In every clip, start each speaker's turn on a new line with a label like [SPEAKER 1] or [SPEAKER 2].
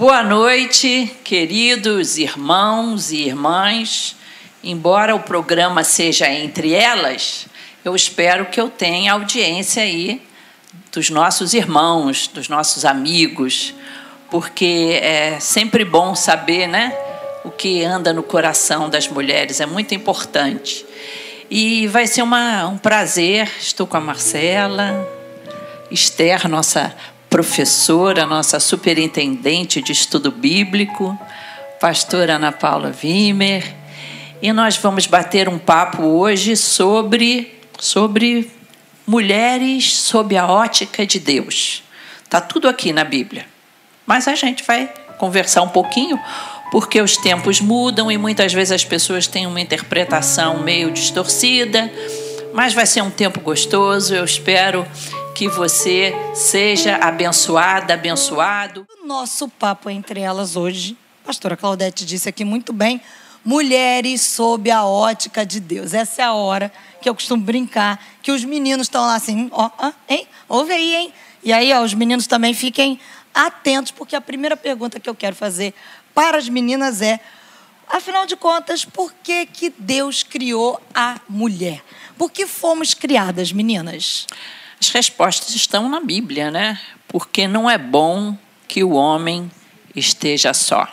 [SPEAKER 1] Boa noite, queridos irmãos e irmãs. Embora o programa seja entre elas, eu espero que eu tenha audiência aí dos nossos irmãos, dos nossos amigos, porque é sempre bom saber, né, o que anda no coração das mulheres, é muito importante. E vai ser uma, um prazer, estou com a Marcela, Esther, nossa professora, nossa superintendente de estudo bíblico, pastora Ana Paula Wimmer, e nós vamos bater um papo hoje sobre sobre mulheres sob a ótica de Deus. Tá tudo aqui na Bíblia. Mas a gente vai conversar um pouquinho porque os tempos mudam e muitas vezes as pessoas têm uma interpretação meio distorcida, mas vai ser um tempo gostoso. Eu espero que você seja abençoada, abençoado.
[SPEAKER 2] Nosso papo entre elas hoje, pastora Claudete disse aqui muito bem, mulheres sob a ótica de Deus. Essa é a hora que eu costumo brincar, que os meninos estão lá assim, ó, ó, hein? Ouve aí, hein? E aí, ó, os meninos também fiquem atentos, porque a primeira pergunta que eu quero fazer para as meninas é: afinal de contas, por que, que Deus criou a mulher? Por que fomos criadas, meninas?
[SPEAKER 1] As respostas estão na Bíblia, né? Porque não é bom que o homem esteja só.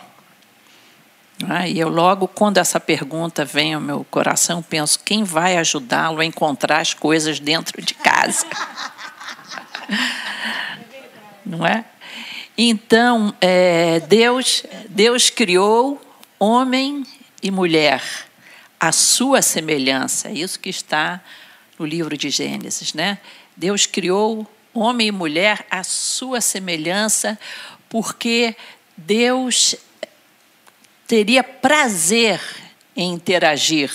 [SPEAKER 1] Ah, e eu logo, quando essa pergunta vem ao meu coração, penso: quem vai ajudá-lo a encontrar as coisas dentro de casa? Não é? Então, é, Deus, Deus criou homem e mulher, a sua semelhança. Isso que está no livro de Gênesis, né? Deus criou homem e mulher à sua semelhança, porque Deus teria prazer em interagir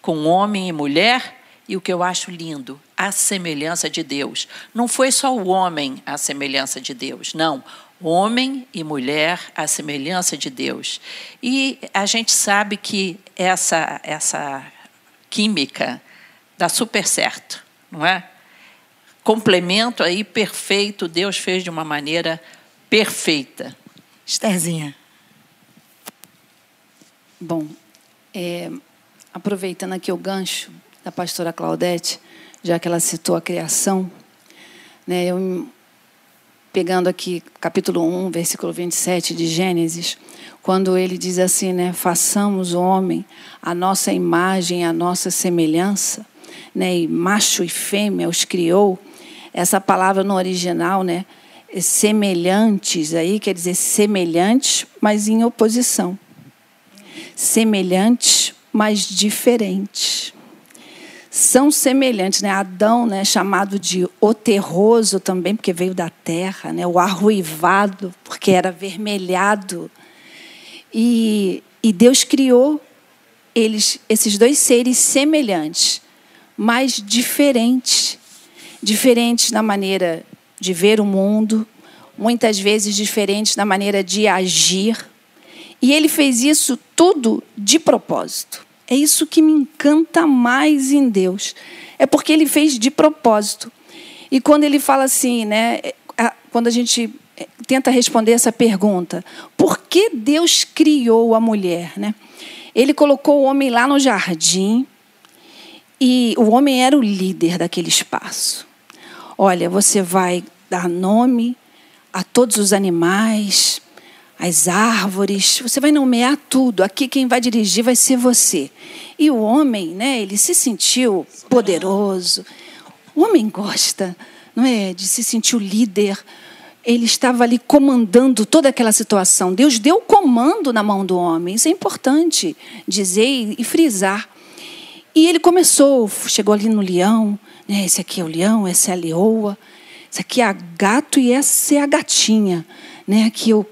[SPEAKER 1] com homem e mulher, e o que eu acho lindo, a semelhança de Deus. Não foi só o homem a semelhança de Deus, não. Homem e mulher a semelhança de Deus. E a gente sabe que essa, essa química dá super certo, não é? Complemento aí perfeito, Deus fez de uma maneira perfeita.
[SPEAKER 2] Estherzinha.
[SPEAKER 3] Bom, é, aproveitando aqui o gancho da pastora Claudete, já que ela citou a criação, né, eu, pegando aqui capítulo 1, versículo 27 de Gênesis, quando ele diz assim, né, façamos o homem a nossa imagem, a nossa semelhança, né, e macho e fêmea os criou, essa palavra no original, né, semelhantes aí quer dizer semelhantes, mas em oposição semelhantes, mas diferentes. São semelhantes, né? Adão, né, chamado de o terroso também, porque veio da terra, né? O arruivado, porque era avermelhado. E, e Deus criou eles, esses dois seres semelhantes, mas diferentes. Diferentes na maneira de ver o mundo, muitas vezes diferentes na maneira de agir e ele fez isso tudo de propósito. É isso que me encanta mais em Deus. É porque ele fez de propósito. E quando ele fala assim, né, quando a gente eh, tenta responder essa pergunta, por que Deus criou a mulher, né? Ele colocou o homem lá no jardim e o homem era o líder daquele espaço. Olha, você vai dar nome a todos os animais, as árvores, você vai nomear tudo. Aqui quem vai dirigir vai ser você. E o homem, né, ele se sentiu poderoso. O homem gosta, não é, de se sentir o líder. Ele estava ali comandando toda aquela situação. Deus deu o comando na mão do homem. Isso é importante dizer e frisar. E ele começou, chegou ali no leão, né? Esse aqui é o leão, essa é a leoa, esse aqui é a gato e essa é a gatinha, né? Aqui o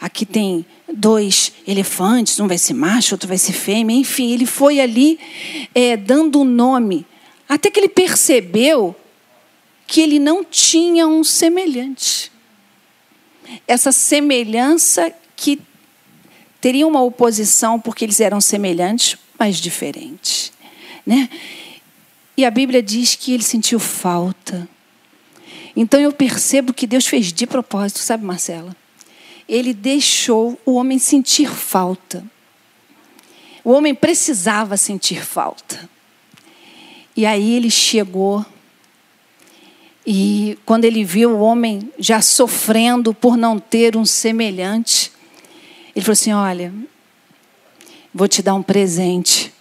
[SPEAKER 3] aqui tem dois elefantes, um vai ser macho, outro vai ser fêmea, enfim, ele foi ali é, dando um nome, até que ele percebeu que ele não tinha um semelhante. Essa semelhança que teria uma oposição porque eles eram semelhantes, mas diferentes, né? E a Bíblia diz que ele sentiu falta. Então eu percebo que Deus fez de propósito, sabe, Marcela? ele deixou o homem sentir falta. O homem precisava sentir falta. E aí ele chegou e quando ele viu o homem já sofrendo por não ter um semelhante, ele falou assim: Olha, vou te dar um presente.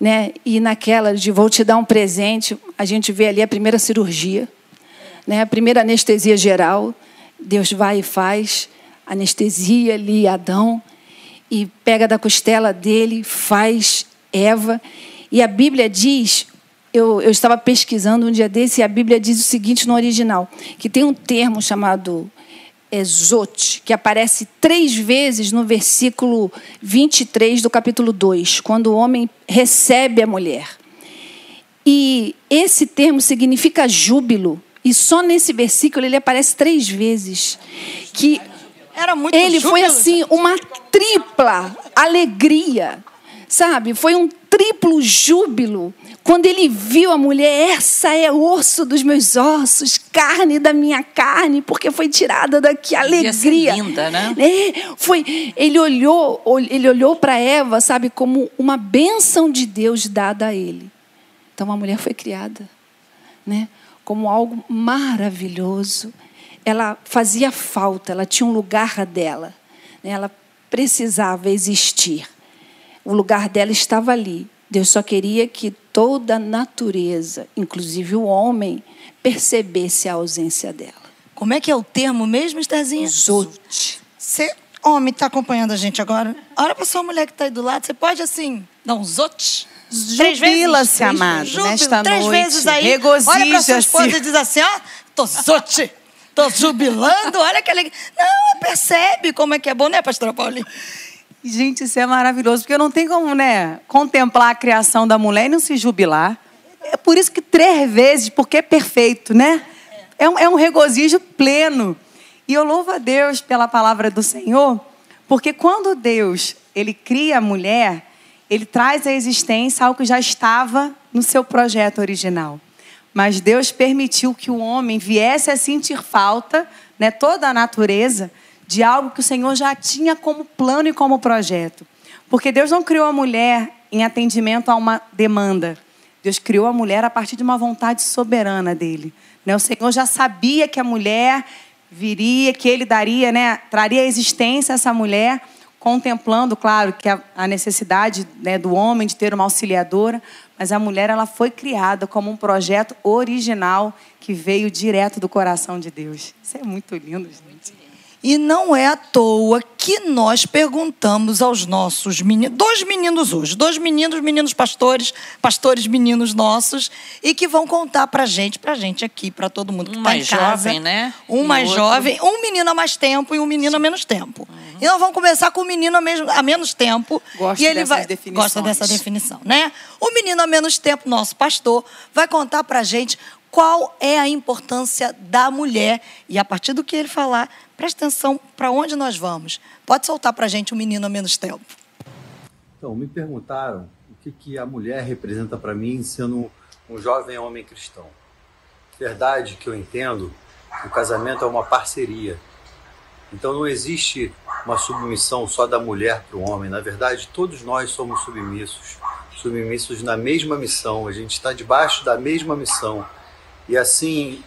[SPEAKER 3] Né? E naquela de vou te dar um presente, a gente vê ali a primeira cirurgia, né? a primeira anestesia geral. Deus vai e faz anestesia ali Adão e pega da costela dele, faz Eva. E a Bíblia diz eu, eu estava pesquisando um dia desse e a Bíblia diz o seguinte no original: que tem um termo chamado exote, que aparece três vezes no versículo 23 do capítulo 2, quando o homem recebe a mulher. E esse termo significa júbilo. E só nesse versículo ele aparece três vezes. Que ele júbilo, foi assim, uma tripla alegria. Sabe? Foi um triplo júbilo quando ele viu a mulher, essa é osso dos meus ossos, carne da minha carne, porque foi tirada daqui alegria.
[SPEAKER 1] linda, né?
[SPEAKER 3] É, foi, ele olhou, ele olhou para Eva, sabe, como uma bênção de Deus dada a ele. Então a mulher foi criada, né? Como algo maravilhoso. Ela fazia falta, ela tinha um lugar dela, né? ela precisava existir. O lugar dela estava ali. Deus só queria que toda a natureza, inclusive o homem, percebesse a ausência dela.
[SPEAKER 2] Como é que é o termo mesmo, Estherzinha?
[SPEAKER 3] Zote.
[SPEAKER 2] Você, homem, está acompanhando a gente agora? Olha para sua mulher que está aí do lado. Você pode, assim, dar um zote?
[SPEAKER 4] Jubila-se, amado, Júbilo, nesta
[SPEAKER 2] três
[SPEAKER 4] noite.
[SPEAKER 2] vezes aí.
[SPEAKER 4] Regozija-se.
[SPEAKER 2] Olha para sua esposa e diz assim, ó, tô zote. Tô jubilando, olha que alegria. Não, percebe como é que é bom, né, pastora Paulinha?
[SPEAKER 4] Gente, isso é maravilhoso, porque não tem como, né, contemplar a criação da mulher e não se jubilar. É por isso que três vezes, porque é perfeito, né? É um, é um regozijo pleno. E eu louvo a Deus pela palavra do Senhor, porque quando Deus, ele cria a mulher, ele traz à existência algo que já estava no seu projeto original. Mas Deus permitiu que o homem viesse a sentir falta, né, toda a natureza, de algo que o Senhor já tinha como plano e como projeto. Porque Deus não criou a mulher em atendimento a uma demanda. Deus criou a mulher a partir de uma vontade soberana dele. Né? O Senhor já sabia que a mulher viria, que ele daria, né, traria existência a essa mulher, contemplando, claro, que a, necessidade né, do homem de ter uma auxiliadora, mas a mulher ela foi criada como um projeto original que veio direto do coração de Deus. Isso é muito lindo, gente.
[SPEAKER 2] E não é à toa que nós perguntamos aos nossos meninos, dois meninos hoje, dois meninos, meninos pastores, pastores meninos nossos, e que vão contar pra gente, pra gente aqui, pra todo mundo que
[SPEAKER 1] um
[SPEAKER 2] tá
[SPEAKER 1] mais
[SPEAKER 2] em casa.
[SPEAKER 1] jovem, né?
[SPEAKER 2] Um
[SPEAKER 1] e
[SPEAKER 2] mais
[SPEAKER 1] outro...
[SPEAKER 2] jovem, um menino há mais tempo e um menino há menos tempo. Uhum. E nós vamos começar com o menino há, mesmo, há menos tempo.
[SPEAKER 4] Gosto
[SPEAKER 2] e ele
[SPEAKER 4] dessas
[SPEAKER 2] vai,
[SPEAKER 4] definições.
[SPEAKER 2] Gosta dessa definição, né? O menino há menos tempo, nosso pastor, vai contar pra gente qual é a importância da mulher. E a partir do que ele falar, Presta atenção para onde nós vamos. Pode soltar para a gente um menino a menos tempo.
[SPEAKER 5] Então, me perguntaram o que, que a mulher representa para mim sendo um jovem homem cristão. Verdade que eu entendo o casamento é uma parceria. Então não existe uma submissão só da mulher para o homem. Na verdade, todos nós somos submissos, submissos na mesma missão. A gente está debaixo da mesma missão. E assim,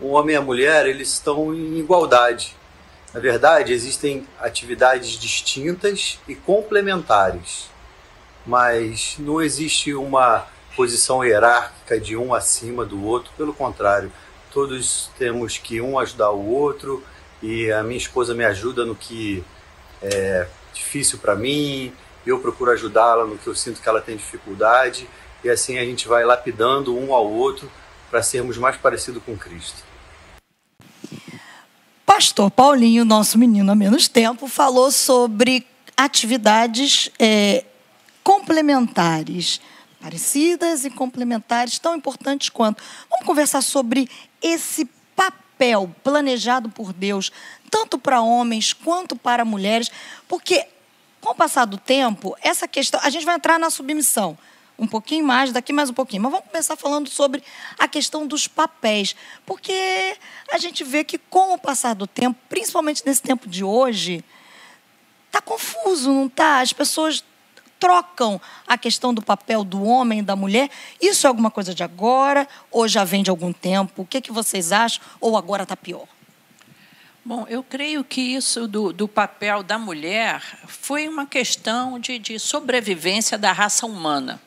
[SPEAKER 5] o homem e a mulher eles estão em igualdade. Na verdade, existem atividades distintas e complementares, mas não existe uma posição hierárquica de um acima do outro, pelo contrário, todos temos que um ajudar o outro e a minha esposa me ajuda no que é difícil para mim, eu procuro ajudá-la no que eu sinto que ela tem dificuldade e assim a gente vai lapidando um ao outro para sermos mais parecidos com Cristo.
[SPEAKER 2] Pastor Paulinho, nosso menino há menos tempo, falou sobre atividades é, complementares, parecidas e complementares, tão importantes quanto. Vamos conversar sobre esse papel planejado por Deus, tanto para homens quanto para mulheres, porque com o passar do tempo, essa questão, a gente vai entrar na submissão. Um pouquinho mais, daqui mais um pouquinho. Mas vamos começar falando sobre a questão dos papéis. Porque a gente vê que, com o passar do tempo, principalmente nesse tempo de hoje, está confuso, não está? As pessoas trocam a questão do papel do homem e da mulher. Isso é alguma coisa de agora ou já vem de algum tempo? O que, que vocês acham? Ou agora está pior?
[SPEAKER 1] Bom, eu creio que isso do, do papel da mulher foi uma questão de, de sobrevivência da raça humana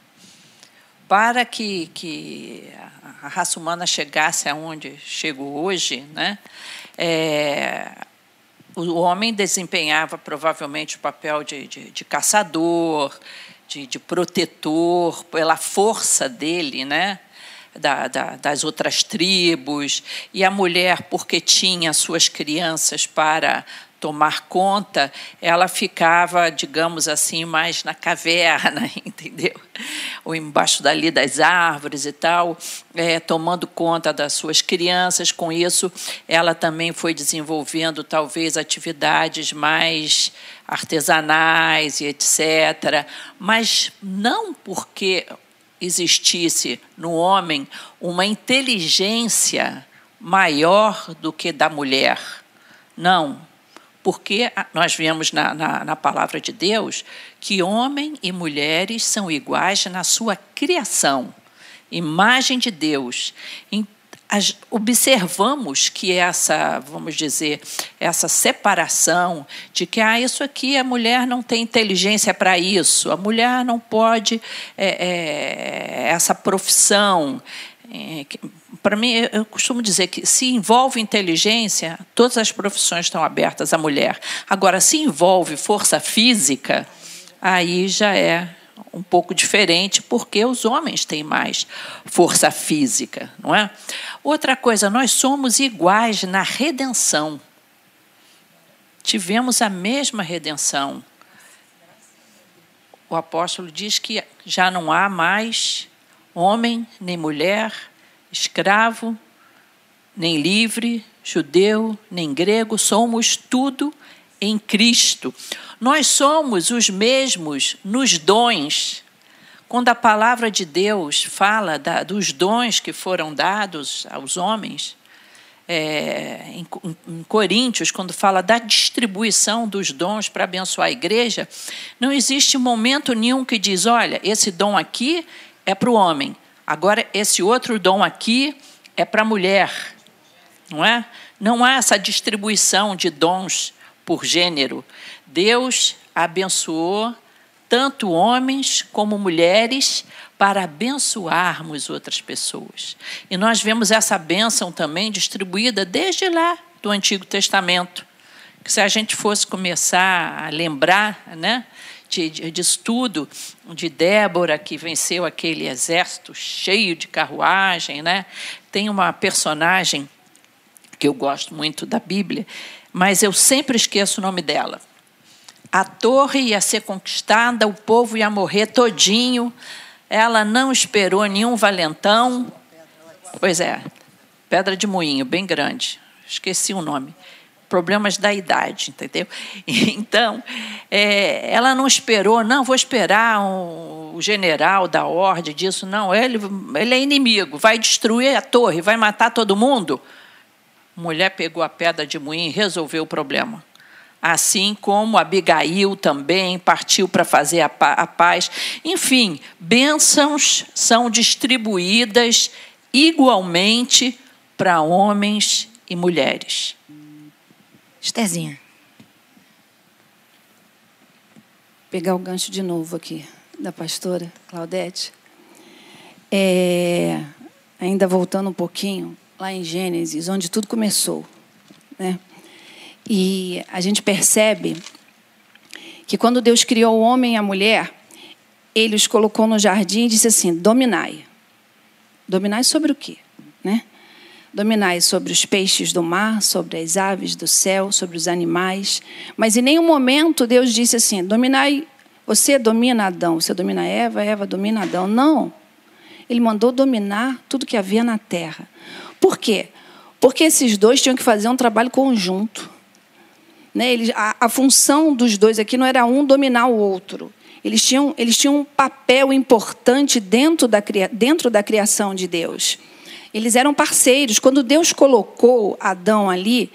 [SPEAKER 1] para que, que a raça humana chegasse aonde chegou hoje, né, é, o homem desempenhava provavelmente o papel de, de, de caçador, de, de, protetor, pela força dele, né, da, da, das outras tribos, e a mulher, porque tinha suas crianças para tomar conta, ela ficava, digamos assim, mais na caverna, entendeu? Ou embaixo dali das árvores e tal, é, tomando conta das suas crianças. Com isso, ela também foi desenvolvendo talvez atividades mais artesanais e etc. Mas não porque existisse no homem uma inteligência maior do que da mulher. Não, porque nós vemos na, na, na, palavra de Deus que homem e mulheres são iguais na sua criação, imagem de Deus. As, observamos que essa, vamos dizer, essa separação de que ah, isso aqui a mulher não tem inteligência para isso, a mulher não pode é, é, essa profissão. É, para mim, eu costumo dizer que se envolve inteligência, todas as profissões estão abertas à mulher. Agora, se envolve força física, aí já é um pouco diferente, porque os homens têm mais força física, não é? Outra coisa, nós somos iguais na redenção. Tivemos a mesma redenção. O apóstolo diz que já não há mais homem nem mulher, escravo, nem livre, judeu, nem grego, somos tudo em Cristo. Nós somos os mesmos nos dons. Quando a palavra de Deus fala da, dos dons que foram dados aos homens, é, em, em, Coríntios, quando fala da distribuição dos dons para abençoar a igreja, não existe momento nenhum que diz: olha, esse dom aqui é para o homem. Agora, esse outro dom aqui é para a mulher, não é? Não há essa distribuição de dons por gênero. Deus abençoou tanto homens como mulheres para abençoarmos outras pessoas. E nós vemos essa bênção também distribuída desde lá do Antigo Testamento. Que se a gente fosse começar a lembrar, né, de, de, estudo de Débora, que venceu aquele exército cheio de carruagem. Né? Tem uma personagem que eu gosto muito da Bíblia, mas eu sempre esqueço o nome dela. A torre ia ser conquistada, o povo ia morrer todinho. Ela não esperou nenhum valentão. Pois é, pedra de moinho, bem grande. Esqueci o nome problemas da idade, entendeu? Então, é, ela não esperou, não, vou esperar um, o general da ordem disso, não, ele, ele é inimigo, vai destruir a torre, vai matar todo mundo. Mulher pegou a pedra de moinho e resolveu o problema. Assim como Abigail também partiu para fazer a, a paz. Enfim, bênçãos são distribuídas igualmente para homens e mulheres.
[SPEAKER 2] Estezinha.
[SPEAKER 3] Pegar o gancho de novo aqui da pastora Claudete. É, ainda voltando um pouquinho lá em Gênesis, onde tudo começou, né? E a gente percebe que quando Deus criou o homem e a mulher, ele os colocou no jardim e disse assim: dominai. Dominai sobre o quê? Né? Dominai sobre os peixes do mar, sobre as aves do céu, sobre os animais. Mas em nenhum momento Deus disse assim: dominai, você domina Adão, você domina Eva, Eva domina Adão. Não. Ele mandou dominar tudo que havia na terra. Por quê? Porque esses dois tinham que fazer um trabalho conjunto. Né? Eles, a, a função dos dois aqui não era um dominar o outro. Eles tinham, eles tinham um papel importante dentro da, dentro da criação de Deus. Eles eram parceiros. Quando Deus colocou Adão ali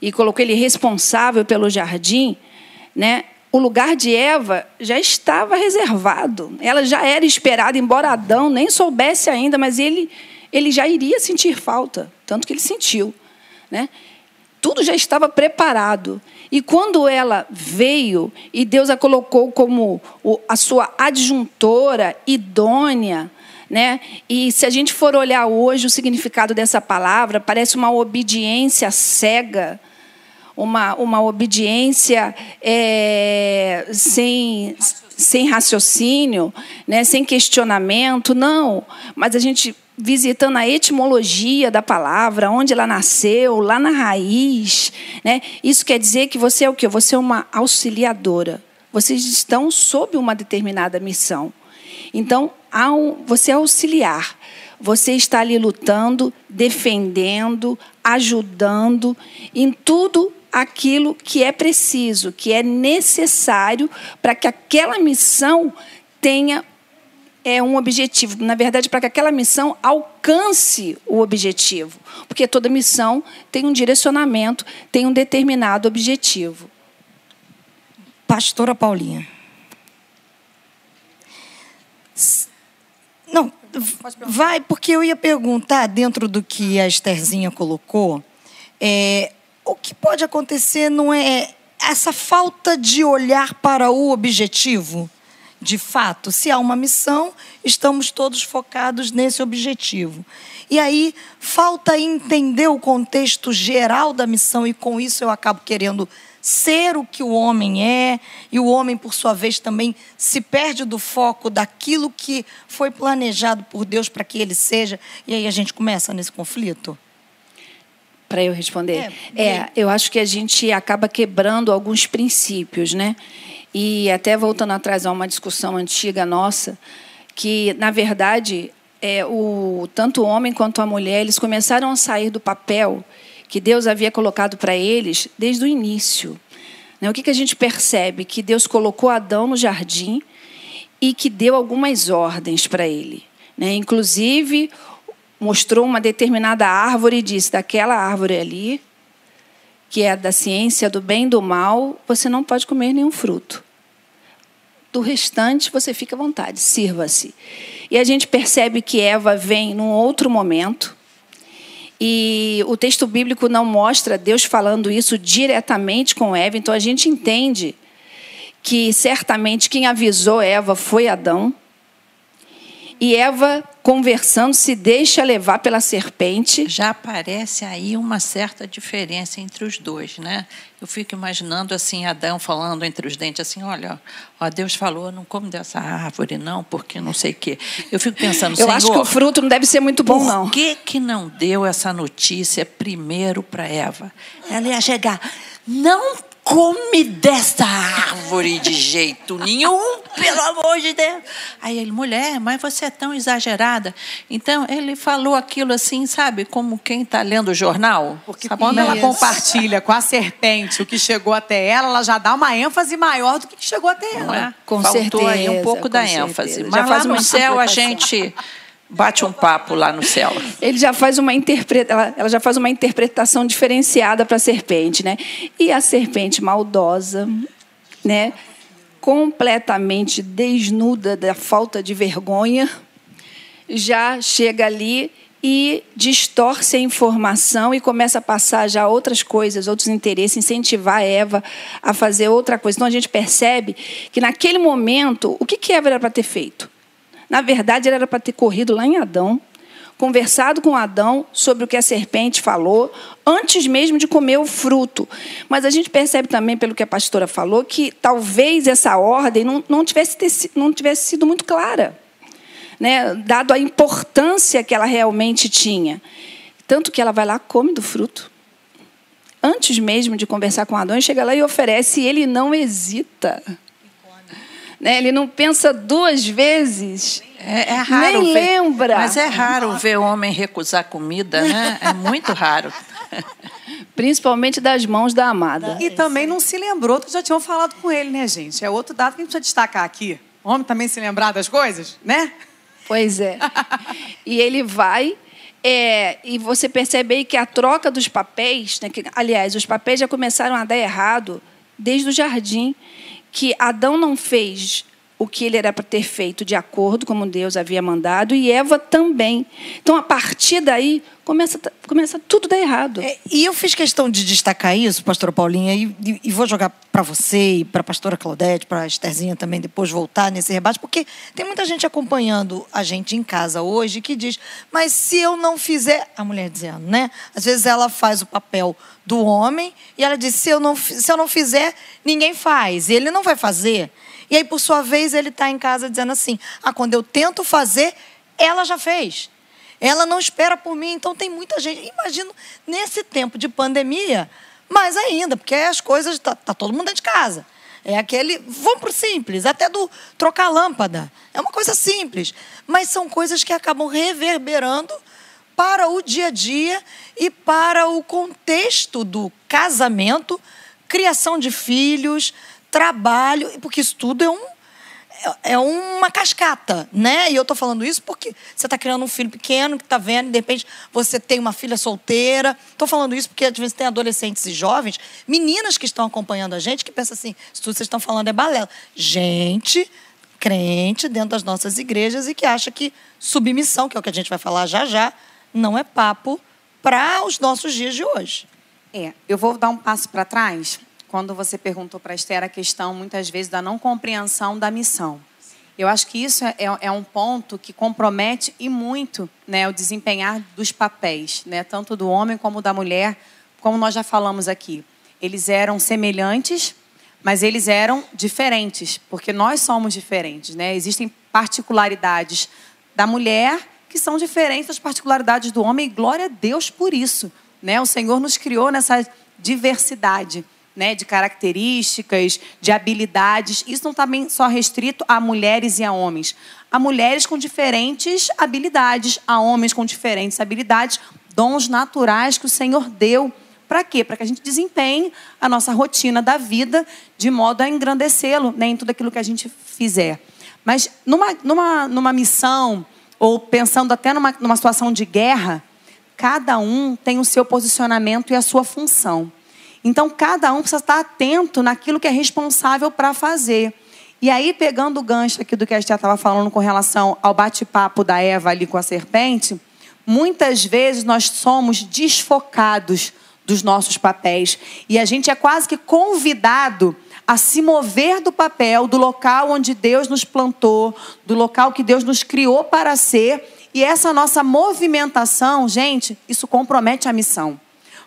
[SPEAKER 3] e colocou ele responsável pelo jardim, né, o lugar de Eva já estava reservado. Ela já era esperada, embora Adão nem soubesse ainda, mas ele, ele já iria sentir falta, tanto que ele sentiu. Né? Tudo já estava preparado. E quando ela veio e Deus a colocou como a sua adjuntora idônea, né? E se a gente for olhar hoje o significado dessa palavra, parece uma obediência cega, uma, uma obediência é, sem, sem raciocínio, né? sem questionamento, não. Mas a gente visitando a etimologia da palavra, onde ela nasceu, lá na raiz. Né? Isso quer dizer que você é o quê? Você é uma auxiliadora. Vocês estão sob uma determinada missão. Então, você é auxiliar. Você está ali lutando, defendendo, ajudando em tudo aquilo que é preciso, que é necessário para que aquela missão tenha é um objetivo, na verdade, para que aquela missão alcance o objetivo. Porque toda missão tem um direcionamento, tem um determinado objetivo.
[SPEAKER 2] Pastora Paulinha. Não, vai, porque eu ia perguntar, dentro do que a Estherzinha colocou, é, o que pode acontecer não é essa falta de olhar para o objetivo? de fato, se há uma missão, estamos todos focados nesse objetivo. E aí falta entender o contexto geral da missão, e com isso eu acabo querendo ser o que o homem é, e o homem, por sua vez, também se perde do foco daquilo que foi planejado por Deus para que ele seja, e aí a gente começa nesse conflito.
[SPEAKER 3] Para eu responder? É, é, eu acho que a gente acaba quebrando alguns princípios, né? E até voltando atrás a uma discussão antiga nossa, que na verdade é, o, tanto o homem quanto a mulher eles começaram a sair do papel que Deus havia colocado para eles desde o início. Né? O que, que a gente percebe? Que Deus colocou Adão no jardim e que deu algumas ordens para ele. Né? Inclusive, mostrou uma determinada árvore e disse: daquela árvore ali, que é da ciência do bem e do mal, você não pode comer nenhum fruto. Do restante, você fica à vontade, sirva-se. E a gente percebe que Eva vem num outro momento. E o texto bíblico não mostra Deus falando isso diretamente com Eva, então a gente entende que certamente quem avisou Eva foi Adão. E Eva, conversando, se deixa levar pela serpente.
[SPEAKER 1] Já aparece aí uma certa diferença entre os dois, né? Eu fico imaginando assim, Adão falando entre os dentes assim, olha, ó, Deus falou, não come dessa árvore não, porque não sei o quê. Eu fico pensando,
[SPEAKER 3] Eu acho que o fruto não deve ser muito bom,
[SPEAKER 1] por
[SPEAKER 3] não.
[SPEAKER 1] Por que, que não deu essa notícia primeiro para Eva? Ela ia chegar, não come desta árvore de jeito nenhum, pelo amor de Deus. Aí ele, mulher, mas você é tão exagerada. Então, ele falou aquilo assim, sabe, como quem está lendo o jornal.
[SPEAKER 4] Porque sabe? quando ela compartilha com a serpente o que chegou até ela, ela já dá uma ênfase maior do que chegou até ela.
[SPEAKER 1] É? Com Faltou certeza, aí um pouco da certeza. ênfase. Mas já faz lá no céu a gente bate um papo lá no céu.
[SPEAKER 3] Ele já faz uma interpreta, ela, ela já faz uma interpretação diferenciada para a serpente, né? E a serpente maldosa, né? Completamente desnuda da falta de vergonha, já chega ali e distorce a informação e começa a passar já outras coisas, outros interesses, incentivar a Eva a fazer outra coisa. Então a gente percebe que naquele momento, o que, que Eva era para ter feito? Na verdade, ele era para ter corrido lá em Adão, conversado com Adão sobre o que a serpente falou, antes mesmo de comer o fruto. Mas a gente percebe também, pelo que a pastora falou, que talvez essa ordem não, não, tivesse, não tivesse sido muito clara, né? dado a importância que ela realmente tinha. Tanto que ela vai lá, come do fruto. Antes mesmo de conversar com Adão, chega lá e oferece, e ele não hesita. Né? Ele não pensa duas vezes.
[SPEAKER 1] É, é raro.
[SPEAKER 3] Nem ver, lembra.
[SPEAKER 1] Mas é raro ver homem recusar comida, né? É muito raro.
[SPEAKER 3] Principalmente das mãos da amada.
[SPEAKER 4] E também não se lembrou que já tinham falado com ele, né, gente? É outro dado que a gente precisa destacar aqui. O homem também se lembrar das coisas, né?
[SPEAKER 3] Pois é. e ele vai é, e você percebe aí que a troca dos papéis, né, que, aliás, os papéis já começaram a dar errado desde o jardim, que Adão não fez o que ele era para ter feito de acordo como Deus havia mandado e Eva também. Então, a partir daí, começa, começa tudo dar errado.
[SPEAKER 2] É, e eu fiz questão de destacar isso, pastora Paulinha, e, e, e vou jogar para você e para a pastora Claudete, para a Estherzinha também depois voltar nesse rebate, porque tem muita gente acompanhando a gente em casa hoje que diz, mas se eu não fizer, a mulher dizendo, né? Às vezes ela faz o papel do homem e ela diz, se eu não, se eu não fizer, ninguém faz. E ele não vai fazer. E aí, por sua vez, ele está em casa dizendo assim: ah, quando eu tento fazer, ela já fez. Ela não espera por mim. Então, tem muita gente. Imagino, nesse tempo de pandemia, mais ainda, porque as coisas. Está tá todo mundo dentro de casa. É aquele. Vamos para o simples, até do trocar lâmpada. É uma coisa simples. Mas são coisas que acabam reverberando para o dia a dia e para o contexto do casamento, criação de filhos, trabalho, porque isso tudo é um é, é uma cascata, né? E eu estou falando isso porque você está criando um filho pequeno que está vendo, e de repente você tem uma filha solteira. Estou falando isso porque às vezes tem adolescentes e jovens, meninas que estão acompanhando a gente, que pensam assim: isso tudo vocês estão falando é balela. Gente crente dentro das nossas igrejas e que acha que submissão, que é o que a gente vai falar já já, não é papo para os nossos dias de hoje.
[SPEAKER 4] É, eu vou dar um passo para trás quando você perguntou para Esther a questão, muitas vezes, da não compreensão da missão. Eu acho que isso é, é, é um ponto que compromete e muito né, o desempenhar dos papéis, né, tanto do homem como da mulher, como nós já falamos aqui. Eles eram semelhantes, mas eles eram diferentes, porque nós somos diferentes. Né? Existem particularidades da mulher que são diferentes das particularidades do homem, e glória a Deus por isso. Né? O Senhor nos criou nessa diversidade né, de características, de habilidades. Isso não está só restrito a mulheres e a homens. Há mulheres com diferentes habilidades, há homens com diferentes habilidades, dons naturais que o Senhor deu. Para quê? Para que a gente desempenhe a nossa rotina da vida de modo a engrandecê-lo né, em tudo aquilo que a gente fizer. Mas numa, numa, numa missão, ou pensando até numa, numa situação de guerra, cada um tem o seu posicionamento e a sua função. Então, cada um precisa estar atento naquilo que é responsável para fazer. E aí, pegando o gancho aqui do que a gente estava falando com relação ao bate-papo da Eva ali com a serpente, muitas vezes nós somos desfocados dos nossos papéis. E a gente é quase que convidado a se mover do papel, do local onde Deus nos plantou, do local que Deus nos criou para ser. E essa nossa movimentação, gente, isso compromete a missão.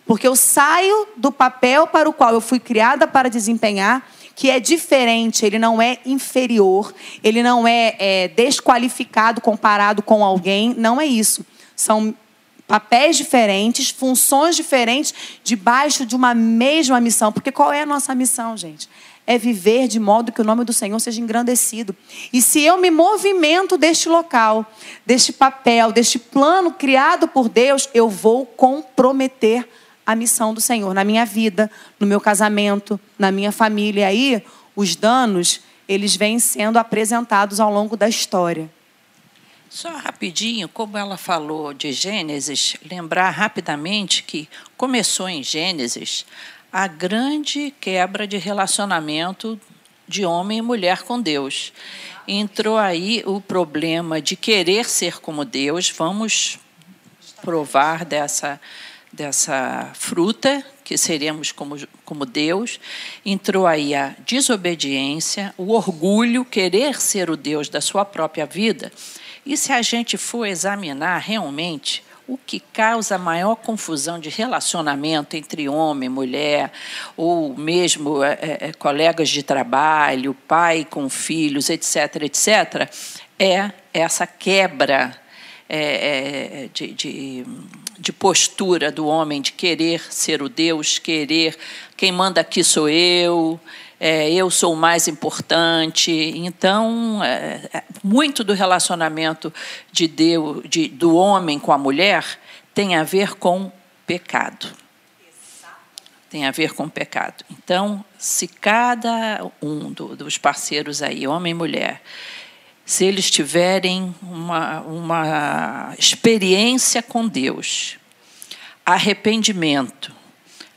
[SPEAKER 4] Porque eu saio do papel para o qual eu fui criada para desempenhar, que é diferente, ele não é inferior, ele não é, é desqualificado comparado com alguém, não é isso. São papéis diferentes, funções diferentes, debaixo de uma mesma missão. Porque qual é a nossa missão, gente? É viver de modo que o nome do Senhor seja engrandecido. E se eu me movimento deste local, deste papel, deste plano criado por Deus, eu vou comprometer a missão do Senhor na minha vida, no meu casamento, na minha família. E aí, os danos, eles vêm sendo apresentados ao longo da história.
[SPEAKER 1] Só rapidinho, como ela falou de Gênesis, lembrar rapidamente que começou em Gênesis a grande quebra de relacionamento de homem e mulher com Deus. Entrou aí o problema de querer ser como Deus, vamos provar dessa dessa fruta, que seríamos como, como Deus, entrou aí a desobediência, o orgulho, querer ser o Deus da sua própria vida. E se a gente for examinar realmente o que causa maior confusão de relacionamento entre homem e mulher, ou mesmo é, é, é colegas de trabalho, pai com filhos, etc., etc., é essa quebra é, é, de, de, de, postura do homem, de querer ser o Deus, querer quem manda aqui sou eu, é, eu sou o mais importante. Então, é, é, muito do relacionamento de Deus, de, do homem com a mulher tem a ver com pecado. tem a ver com pecado. Então, se cada um do, dos parceiros aí, homem e mulher, se eles tiverem uma, uma experiência com Deus, arrependimento,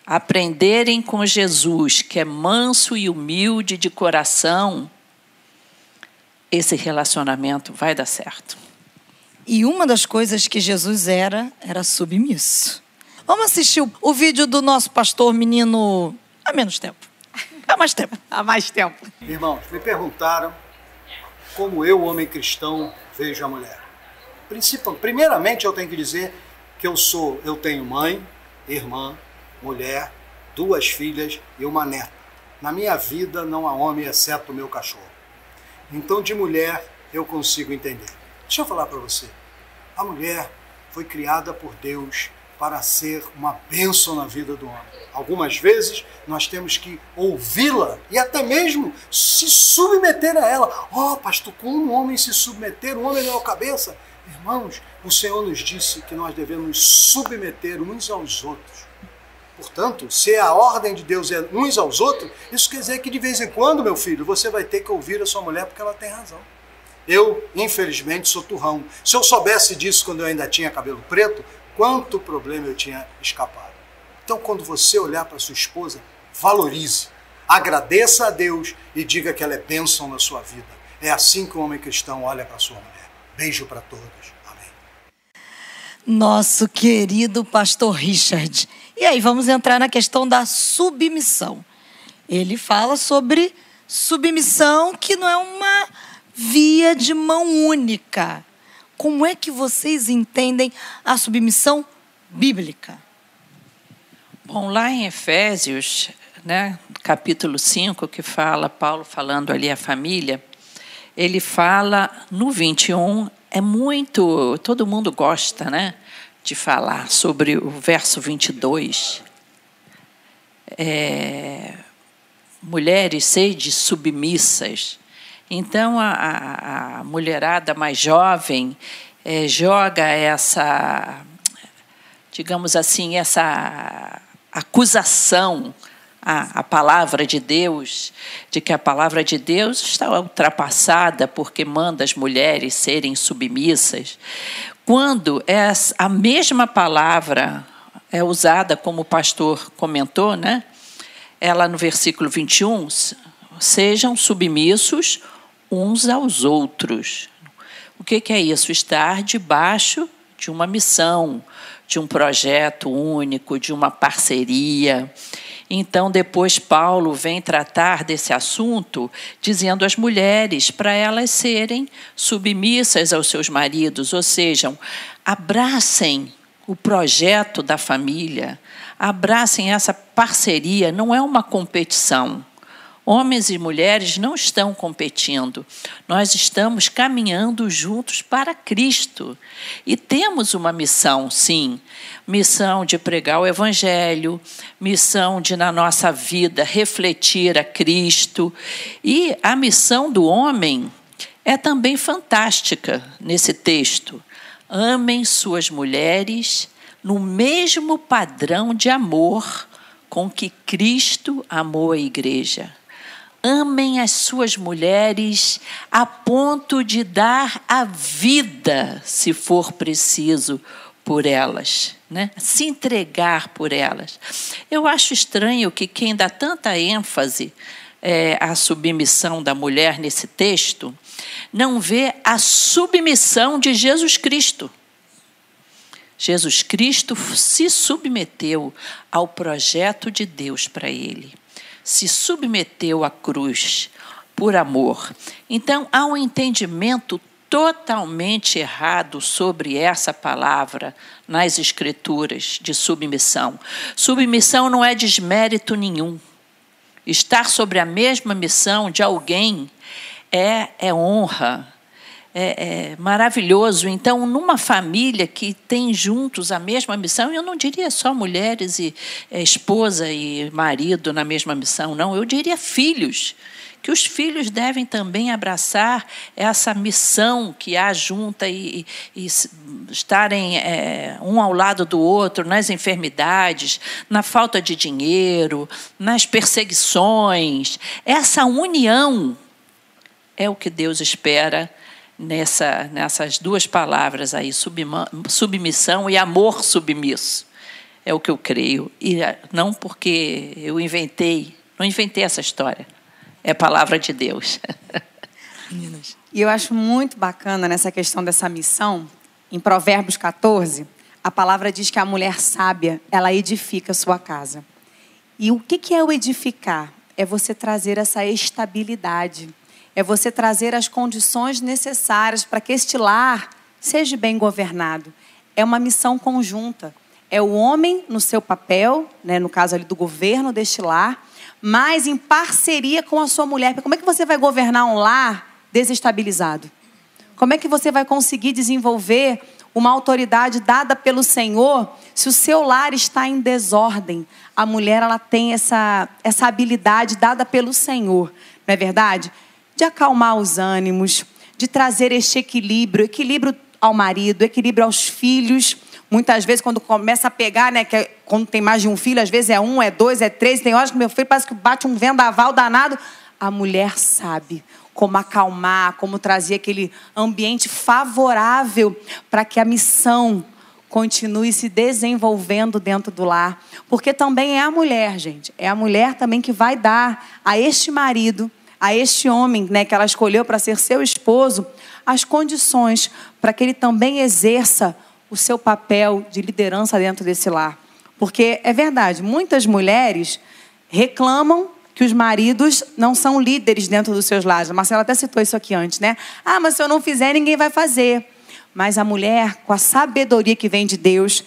[SPEAKER 1] aprenderem com Jesus, que é manso e humilde de coração, esse relacionamento vai dar certo.
[SPEAKER 2] E uma das coisas que Jesus era, era submisso. Vamos assistir o, o vídeo do nosso pastor menino há menos tempo. Há mais tempo.
[SPEAKER 4] Há mais tempo.
[SPEAKER 6] Irmãos, me perguntaram como eu, homem cristão, vejo a mulher. Primeiramente, eu tenho que dizer que eu sou, eu tenho mãe, irmã, mulher, duas filhas e uma neta. Na minha vida não há homem exceto o meu cachorro. Então, de mulher, eu consigo entender. Deixa eu falar para você. A mulher foi criada por Deus para ser uma bênção na vida do homem. Algumas vezes nós temos que ouvi-la e até mesmo se submeter a ela. Oh, pastor, como um homem se submeter? Um homem não é cabeça. Irmãos, o Senhor nos disse que nós devemos submeter uns aos outros. Portanto, se a ordem de Deus é uns aos outros, isso quer dizer que de vez em quando, meu filho, você vai ter que ouvir a sua mulher porque ela tem razão. Eu, infelizmente, sou turrão. Se eu soubesse disso quando eu ainda tinha cabelo preto, quanto problema eu tinha escapado. Então, quando você olhar para sua esposa, valorize, agradeça a Deus e diga que ela é bênção na sua vida. É assim que o homem cristão olha para sua mulher. Beijo para todos. Amém.
[SPEAKER 2] Nosso querido pastor Richard. E aí, vamos entrar na questão da submissão. Ele fala sobre submissão que não é uma via de mão única. Como é que vocês entendem a submissão bíblica?
[SPEAKER 1] Bom, lá em Efésios, né, capítulo 5, que fala, Paulo falando ali a família, ele fala no 21, é muito, todo mundo gosta, né, de falar sobre o verso 22. É, mulheres sede submissas então a, a, a mulherada mais jovem é, joga essa, digamos assim, essa acusação à, à palavra de Deus, de que a palavra de Deus está ultrapassada porque manda as mulheres serem submissas, quando é a mesma palavra é usada, como o pastor comentou, né? Ela no versículo 21, sejam submissos uns aos outros. O que, é isso? Estar debaixo de uma missão, de um projeto único, de uma parceria. Então, depois, Paulo vem tratar desse assunto, dizendo às mulheres para elas serem submissas aos seus maridos, ou seja, abracem o projeto da família, abracem essa parceria, não é uma competição. Homens e mulheres não estão competindo, nós estamos caminhando juntos para Cristo. E temos uma missão, sim, missão de pregar o Evangelho, missão de, na nossa vida, refletir a Cristo. E a missão do homem é também fantástica nesse texto. Amem suas mulheres no mesmo padrão de amor com que Cristo amou a igreja amem as suas mulheres a ponto de dar a vida, se for preciso, por elas, né? se entregar por elas. Eu acho estranho que quem dá tanta ênfase é, à submissão da mulher nesse texto não vê a submissão de Jesus Cristo. Jesus Cristo se submeteu ao projeto de Deus para ele se submeteu à cruz por amor. Então, há um entendimento totalmente errado sobre essa palavra nas Escrituras de submissão. Submissão não é desmérito nenhum. Estar sobre a mesma missão de alguém é, é honra, é, é, maravilhoso. Então, numa família que tem juntos a mesma missão, eu não diria só mulheres e é, esposa e marido na mesma missão, não, eu diria filhos. Que os filhos devem também abraçar essa missão que há junta e, e, e estarem é, um ao lado do outro nas enfermidades, na falta de dinheiro, nas perseguições. Essa união é o que Deus espera nessa, nessas duas palavras aí, submissão e amor submisso. É o que eu creio. E eh, não porque eu inventei, não inventei essa história. É palavra de Deus.
[SPEAKER 4] E eu acho muito bacana nessa questão dessa missão, em Provérbios 14, a palavra diz que a mulher sábia, ela edifica a sua casa. E o que é o edificar? É você trazer essa estabilidade é você trazer as condições necessárias para que este lar seja bem governado. É uma missão conjunta. É o homem no seu papel, né, no caso ali do governo deste lar, mas em parceria com a sua mulher. Como é que você vai governar um lar desestabilizado? Como é que você vai conseguir desenvolver uma autoridade dada pelo Senhor se o seu lar está em desordem? A mulher ela tem essa, essa habilidade dada pelo Senhor, não é verdade? De acalmar os ânimos, de trazer este equilíbrio, equilíbrio ao marido, equilíbrio aos filhos. Muitas vezes, quando começa a pegar, né, que é, quando tem mais de um filho, às vezes é um, é dois, é três, tem horas que meu filho parece que bate um vendaval danado. A mulher sabe como acalmar, como trazer aquele ambiente favorável para que a missão continue se desenvolvendo dentro do lar. Porque também é a mulher, gente, é a mulher também que vai dar a este marido a este homem, né, que ela escolheu para ser seu esposo, as condições para que ele também exerça o seu papel de liderança dentro desse lar. Porque é verdade, muitas mulheres reclamam que os maridos não são líderes dentro dos seus lares. A Marcela até citou isso aqui antes, né? Ah, mas se eu não fizer, ninguém vai fazer. Mas a mulher, com a sabedoria que vem de Deus,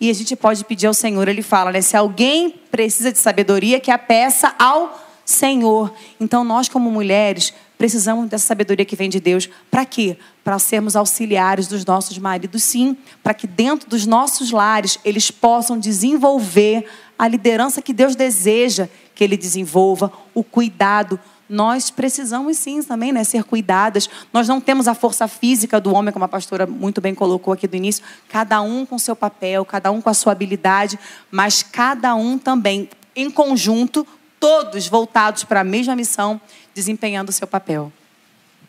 [SPEAKER 4] e a gente pode pedir ao Senhor, ele fala, né? Se alguém precisa de sabedoria, que a peça ao Senhor. Então, nós, como mulheres, precisamos dessa sabedoria que vem de Deus. Para quê? Para sermos auxiliares dos nossos maridos, sim. Para que dentro dos nossos lares eles possam desenvolver a liderança que Deus deseja que ele desenvolva, o cuidado. Nós precisamos sim também né, ser cuidadas. Nós não temos a força física do homem, como a pastora muito bem colocou aqui do início. Cada um com seu papel, cada um com a sua habilidade, mas cada um também em conjunto todos voltados para a mesma missão, desempenhando o seu papel.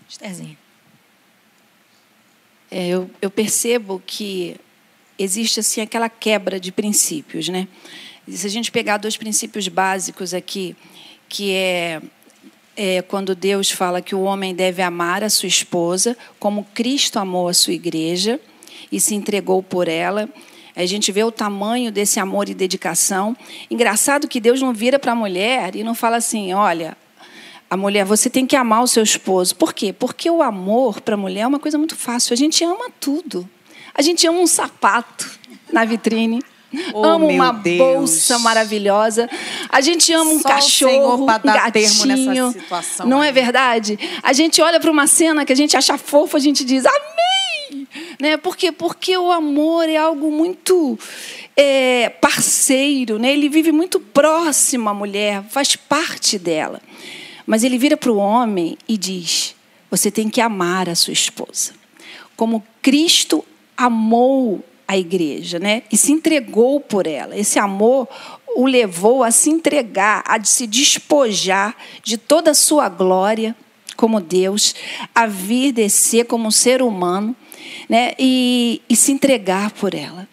[SPEAKER 3] Estherzinha. É, eu, eu percebo que existe assim aquela quebra de princípios, né? Se a gente pegar dois princípios básicos aqui, que é, é, quando Deus fala que o homem deve amar a sua esposa como Cristo amou a sua igreja e se entregou por ela, a gente vê o tamanho desse amor e dedicação. Engraçado que Deus não vira para a mulher e não fala assim: olha, a mulher, você tem que amar o seu esposo. Por quê? Porque o amor para a mulher é uma coisa muito fácil. A gente ama tudo. A gente ama um sapato na vitrine. Oh, ama uma Deus. bolsa maravilhosa. A gente ama um Só cachorro, um gatinho. Não aí. é verdade? A gente olha para uma cena que a gente acha fofa, a gente diz amém. Né? Por quê? Porque o amor é algo muito é, parceiro. Né? Ele vive muito próximo à mulher, faz parte dela. Mas ele vira para o homem e diz: Você tem que amar a sua esposa. Como Cristo amou a igreja, né? E se entregou por ela. Esse amor o levou a se entregar, a se despojar de toda a sua glória como Deus, a vir descer como ser humano, né? E, e se entregar por ela.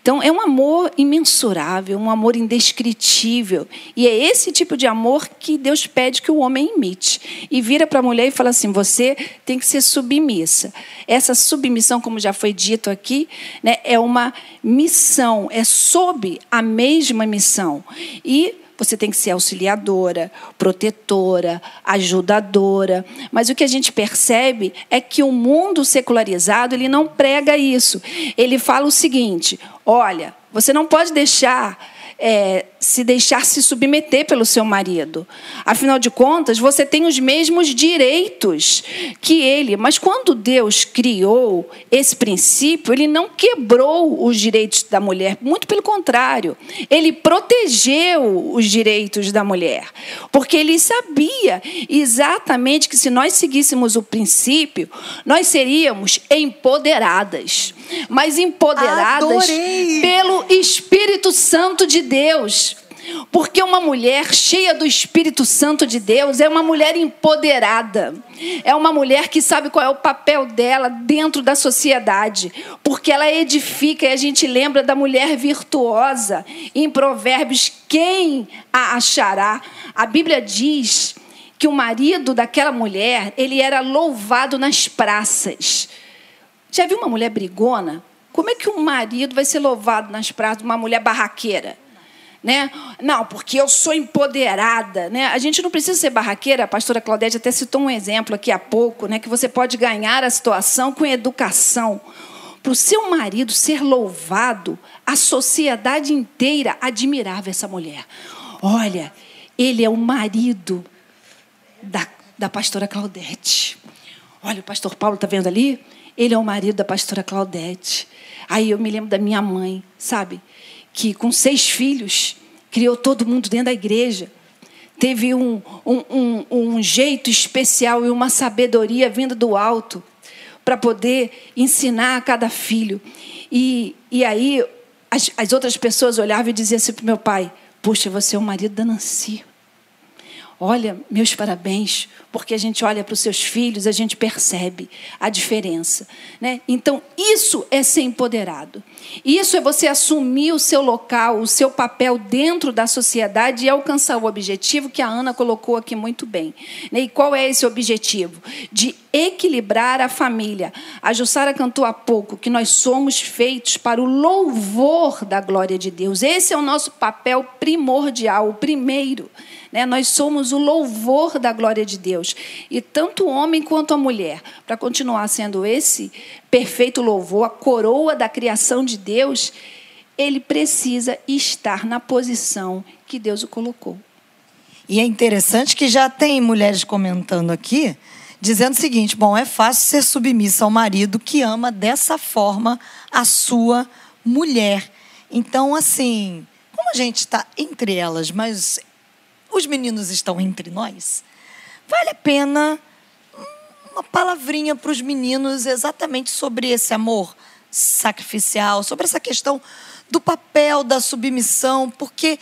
[SPEAKER 3] Então, é um amor imensurável, um amor indescritível. E é esse tipo de amor que Deus pede que o homem imite. E vira para a mulher e fala assim: você tem que ser submissa. Essa submissão, como já foi dito aqui, né, é uma missão, é sob a mesma missão. E você tem que ser auxiliadora, protetora, ajudadora. Mas o que a gente percebe é que o mundo secularizado ele não prega isso. Ele fala o seguinte: olha, você não pode deixar é, se deixar se submeter pelo seu marido. Afinal de contas, você tem os mesmos direitos que ele. Mas quando Deus criou esse princípio, ele não quebrou os direitos da mulher. Muito pelo contrário, ele protegeu os direitos da mulher. Porque ele sabia exatamente que se nós seguíssemos o princípio, nós seríamos empoderadas. Mas empoderadas
[SPEAKER 2] Adorei.
[SPEAKER 3] pelo Espírito Santo de Deus. Porque uma mulher cheia do Espírito Santo de Deus é uma mulher empoderada. É uma mulher que sabe qual é o papel dela dentro da sociedade. Porque ela edifica, e a gente lembra da mulher virtuosa. Em Provérbios, quem a achará? A Bíblia diz que o marido daquela mulher, ele era louvado nas praças. Já viu uma mulher brigona? Como é que um marido vai ser louvado nas praças de uma mulher barraqueira? Né? Não, porque eu sou empoderada. Né? A gente não precisa ser barraqueira, a pastora Claudete até citou um exemplo aqui há pouco, né? que você pode ganhar a situação com educação. Para o seu marido ser louvado, a sociedade inteira admirava essa mulher. Olha, ele é o marido da, da pastora Claudete. Olha, o pastor Paulo está vendo ali? Ele é o marido da pastora Claudete. Aí eu me lembro da minha mãe, sabe? Que com seis filhos, criou todo mundo dentro da igreja. Teve um, um, um, um jeito especial e uma sabedoria vinda do alto para poder ensinar a cada filho. E, e aí as, as outras pessoas olhavam e diziam assim para meu pai: Puxa, você é o marido da Nancy. Olha, meus parabéns, porque a gente olha para os seus filhos, a gente percebe a diferença. Né? Então, isso é ser empoderado. Isso é você assumir o seu local, o seu papel dentro da sociedade e alcançar o objetivo que a Ana colocou aqui muito bem. Né? E qual é esse objetivo? De equilibrar a família. A Jussara cantou há pouco que nós somos feitos para o louvor da glória de Deus. Esse é o nosso papel primordial, o primeiro. Né? Nós somos o louvor da glória de Deus. E tanto o homem quanto a mulher, para continuar sendo esse perfeito louvor, a coroa da criação de Deus, ele precisa estar na posição que Deus o colocou.
[SPEAKER 2] E é interessante que já tem mulheres comentando aqui, dizendo o seguinte: bom, é fácil ser submissa ao marido que ama dessa forma a sua mulher. Então, assim, como a gente está entre elas, mas os meninos estão entre nós, vale a pena uma palavrinha para os meninos exatamente sobre esse amor sacrificial, sobre essa questão do papel da submissão, porque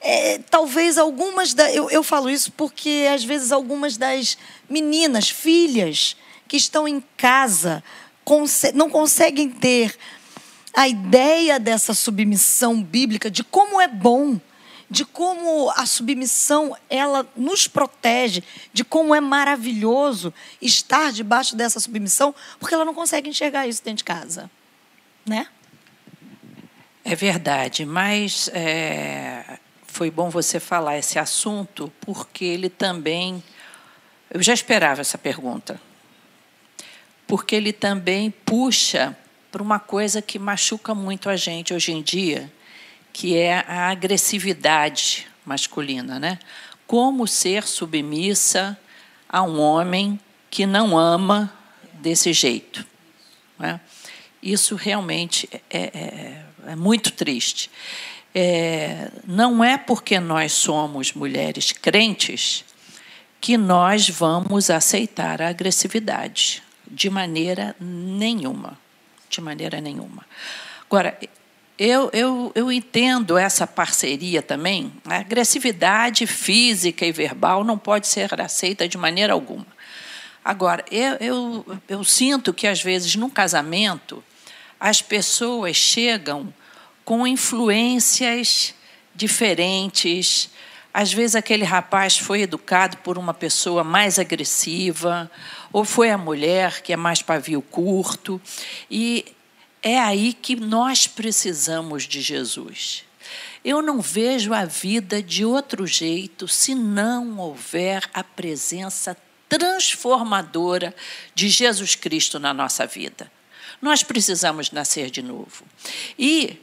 [SPEAKER 2] é, talvez algumas da, eu, eu falo isso porque às vezes algumas das meninas, filhas que estão em casa não conseguem ter a ideia dessa submissão bíblica, de como é bom de como a submissão ela nos protege, de como é maravilhoso estar debaixo dessa submissão, porque ela não consegue enxergar isso dentro de casa, né?
[SPEAKER 1] É verdade, mas é, foi bom você falar esse assunto, porque ele também. Eu já esperava essa pergunta. Porque ele também puxa para uma coisa que machuca muito a gente hoje em dia, que é a agressividade masculina, né? Como ser submissa a um homem que não ama desse jeito. Né? Isso realmente é, é, é muito triste. É, não é porque nós somos mulheres crentes que nós vamos aceitar a agressividade de maneira nenhuma, de maneira nenhuma. Agora, eu, eu, eu entendo essa parceria também. A agressividade física e verbal não pode ser aceita de maneira alguma. Agora, eu, eu, eu sinto que, às vezes, num casamento, as pessoas chegam com influências diferentes. Às vezes, aquele rapaz foi educado por uma pessoa mais agressiva, ou foi a mulher que é mais pavio curto. E é aí que nós precisamos de Jesus. Eu não vejo a vida de outro jeito se não houver a presença transformadora de Jesus Cristo na nossa vida. Nós precisamos nascer de novo. E,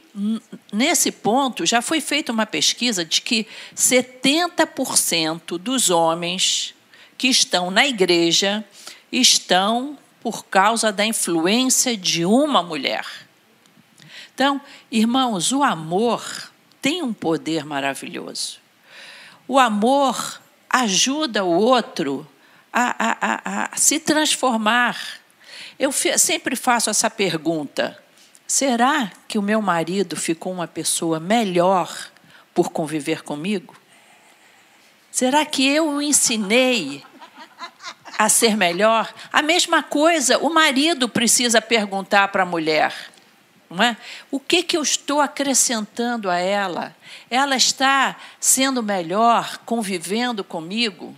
[SPEAKER 1] nesse ponto, já foi feita uma pesquisa de que 70% dos homens que estão na igreja estão por causa da influência de uma mulher. Então, irmãos, o amor tem um poder maravilhoso. O amor ajuda o outro a, a, a, a se transformar. Eu sempre faço essa pergunta: será que o meu marido ficou uma pessoa melhor por conviver comigo? Será que eu o ensinei a ser melhor? A mesma coisa, o marido precisa perguntar para a mulher: não é? o que, que eu estou acrescentando a ela? Ela está sendo melhor convivendo comigo?